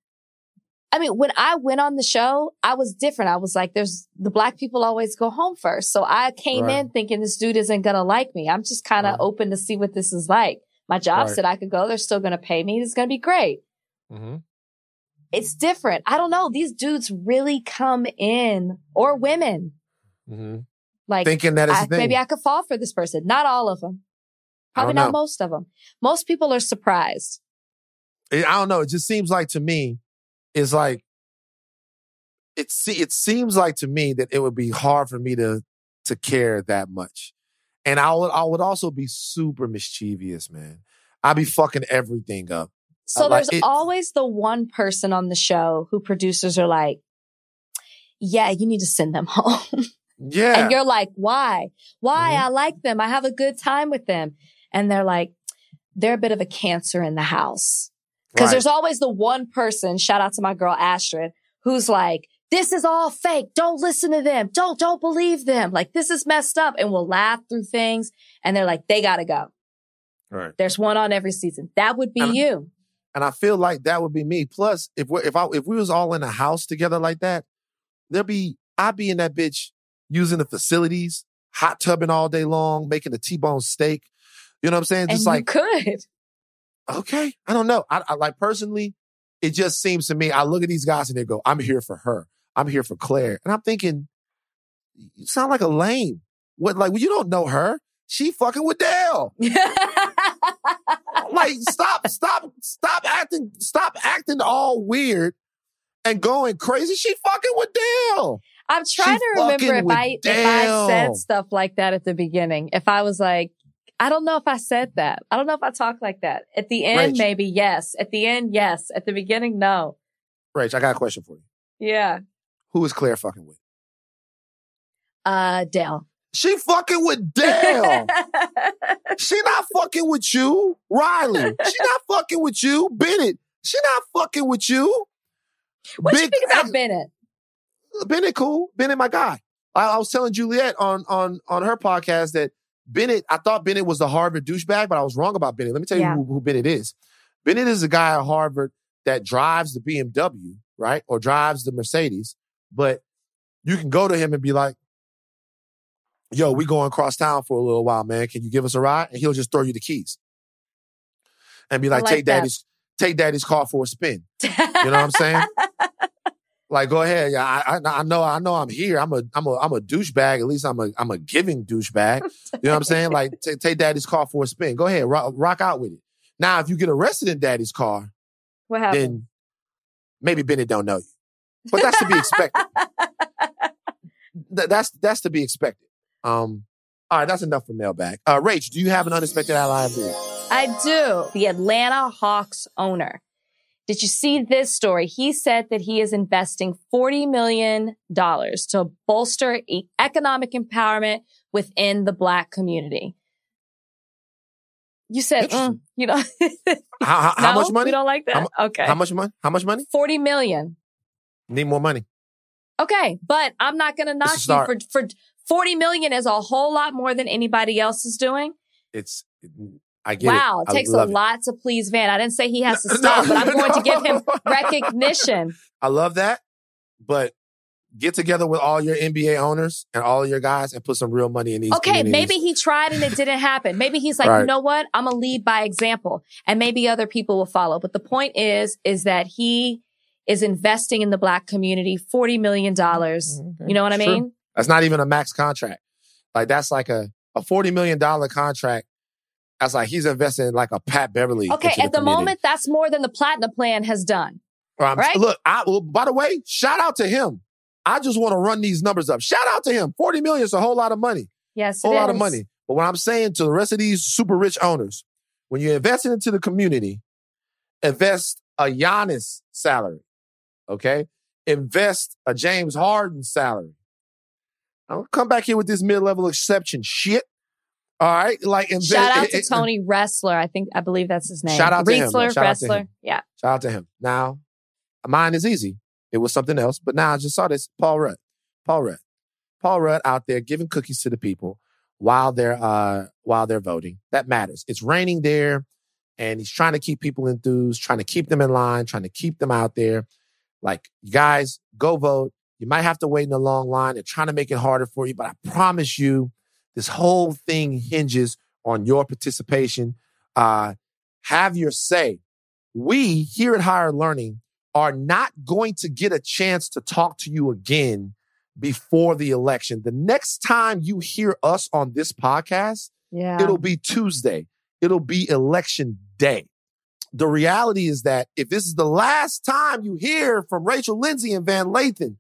I mean, when I went on the show, I was different. I was like, there's the black people always go home first. So I came Right. in thinking this dude isn't going to like me. I'm just kind of Right. open to see what this is like. My job Right. said I could go. They're still going to pay me. It's going to be great. Mm-hmm. it's different. I don't know. These dudes really come in or women Mhm. Like Thinking that I, maybe I could fall for this person. Not all of them. Probably don't most of them. Most people are surprised. I don't know. It just seems like to me, it's like it. It seems like to me that it would be hard for me to to care that much, and I would I would also be super mischievous, man. I'd be fucking everything up. So like, there's it- always the one person on the show who producers are like, yeah, you need to send them home. Yeah, And you're like, why? Why? Mhm. I like them. I have a good time with them. And they're like, they're a bit of a cancer in the house. Cause Right. there's always the one person, shout out to my girl Astrid, who's like, this is all fake. Don't listen to them. Don't, don't believe them. Like this is messed up and we'll laugh through things. And they're like, they gotta go. right. There's one on every season. That would be And- you. and I feel like that would be me. Plus, if we if I if we was all in a house together like that, there'd be I'd be in that bitch using the facilities, hot tubbing all day long, making a T-bone steak. You know what I'm saying? And Just you like could. okay, I don't know. I, I like personally, it just seems to me. I look at these guys and they go, "I'm here for her. I'm here for Claire," and I'm thinking, you sound like a lame. What like well, you don't know her? She fucking with Dale. like stop stop stop acting stop acting all weird and going crazy she fucking with dale I'm trying She to remember if I if I said stuff like that at the beginning. If I was like, I don't know if I said that. I don't know if I talked like that. At the end, Rach. maybe yes. At the end, yes. At the beginning, no. Rach, i got a question for you Yeah. who is claire fucking with Uh, Dale. she fucking with dale she not fucking with you riley she not fucking with you bennett she not fucking with you what do you Big think about Bennett? Bennett cool. Bennett my guy. I, I was telling Juliet on on on her podcast that Bennett, I thought Bennett was the Harvard douchebag, but I was wrong about Bennett. Let me tell Yeah. you who, who Bennett is. Bennett is a guy at Harvard that drives the BMW, right? Or drives the Mercedes, but you can go to him and be like, yo, we going across town for a little while, man. Can you give us a ride? And he'll just throw you the keys. And be like, like take that. daddy's take daddy's car for a spin. You know what I'm saying? Like, go ahead. Yeah, I, I, I know, I know, I'm here. I'm a, I'm a, I'm a douchebag. At least I'm a, I'm a giving douchebag. You know what I'm saying? Like, t- take daddy's car for a spin. Go ahead, rock, rock out with it. Now, if you get arrested in daddy's car, what happened? then maybe Bennett don't know you. But that's to be expected. Th- that's that's to be expected. Um, all right, that's enough for mailbag. Uh, Rach, do you have an unexpected ally of the week? I do. The Atlanta Hawks owner. Did you see this story? He said that he is investing $40 million to bolster economic empowerment within the black community. You said, mm, you know, How, how, how No? much money? We don't like that. How okay. How much money? How much money? 40 million. Need more money. Okay. But I'm not going to knock you for, for 40 million is a whole lot more than anybody else is doing. It's I get it. Wow. It I takes a love it. lot to please Van. I didn't say he has to No, stop, but I'm going to give him recognition. I love that, but get together with all your NBA owners and all your guys and put some real money in these. Okay, maybe he tried and it didn't happen. Maybe he's like, you know what? I'm gonna lead by example, and maybe other people will follow. But the point is, is that he is investing in the black community forty million dollars. Mm-hmm. You know what I It's true. mean? That's not even a max contract. Like that's like a a forty million dollar contract. That's like he's investing in like a Pat Beverley. Okay, at the moment, that's more than the platinum plan has done. Right? Look, I, well, by the way, shout out to him. I just want to run these numbers up. Shout out to him. Forty million is a whole lot of money. Yes, whole it lot of money. But what I'm saying to the rest of these super rich owners, when you're investing into the community, invest a Giannis salary. Okay? Invest a James Harden salary. I don't come back here with this mid-level exception shit. All right? Like invest Shout out it- to it- Tony Ressler. I think I believe that's his name. Shout out to him. Ressler, Shout out to Wrestler. him. Yeah. Shout out to him. Now, mine is easy. It was something else, but now I just saw this. Paul Rudd. Paul Rudd. Paul Rudd out there giving cookies to the people while they're uh while they're voting. That matters. It's raining there, and he's trying to keep people enthused, trying to keep them in line, trying to keep them out there. Like, you guys, go vote. You might have to wait in a long line. They're trying to make it harder for you, but I promise you, this whole thing hinges on your participation. Uh, have your say. We here at Higher Learning are not going to get a chance to talk to you again before the election. The next time you hear us on this podcast, Yeah. it'll be Tuesday. It'll be election day. The reality is that if this is the last time you hear from Rachel Lindsay and Van Lathan,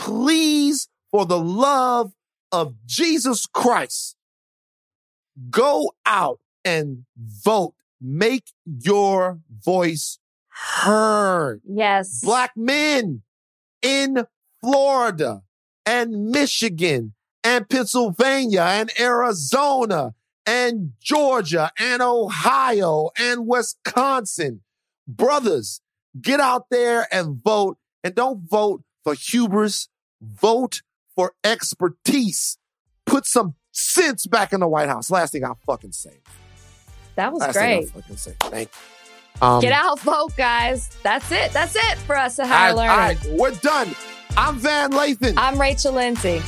please, for the love of Jesus Christ, go out and vote. Make your voice heard. yes. Black men in Florida and Michigan and Pennsylvania and Arizona and Georgia and Ohio and Wisconsin. Brothers, get out there and vote and don't vote for hubris. Vote for expertise. Put some sense back in the White House. Last thing I'll fucking say. That was Last great. thing fucking say. Thank you. Um, Get out, vote, guys. That's it. That's it for us at Higher right, Learning. right, we're done. I'm Van Lathan. I'm Rachel Lindsay.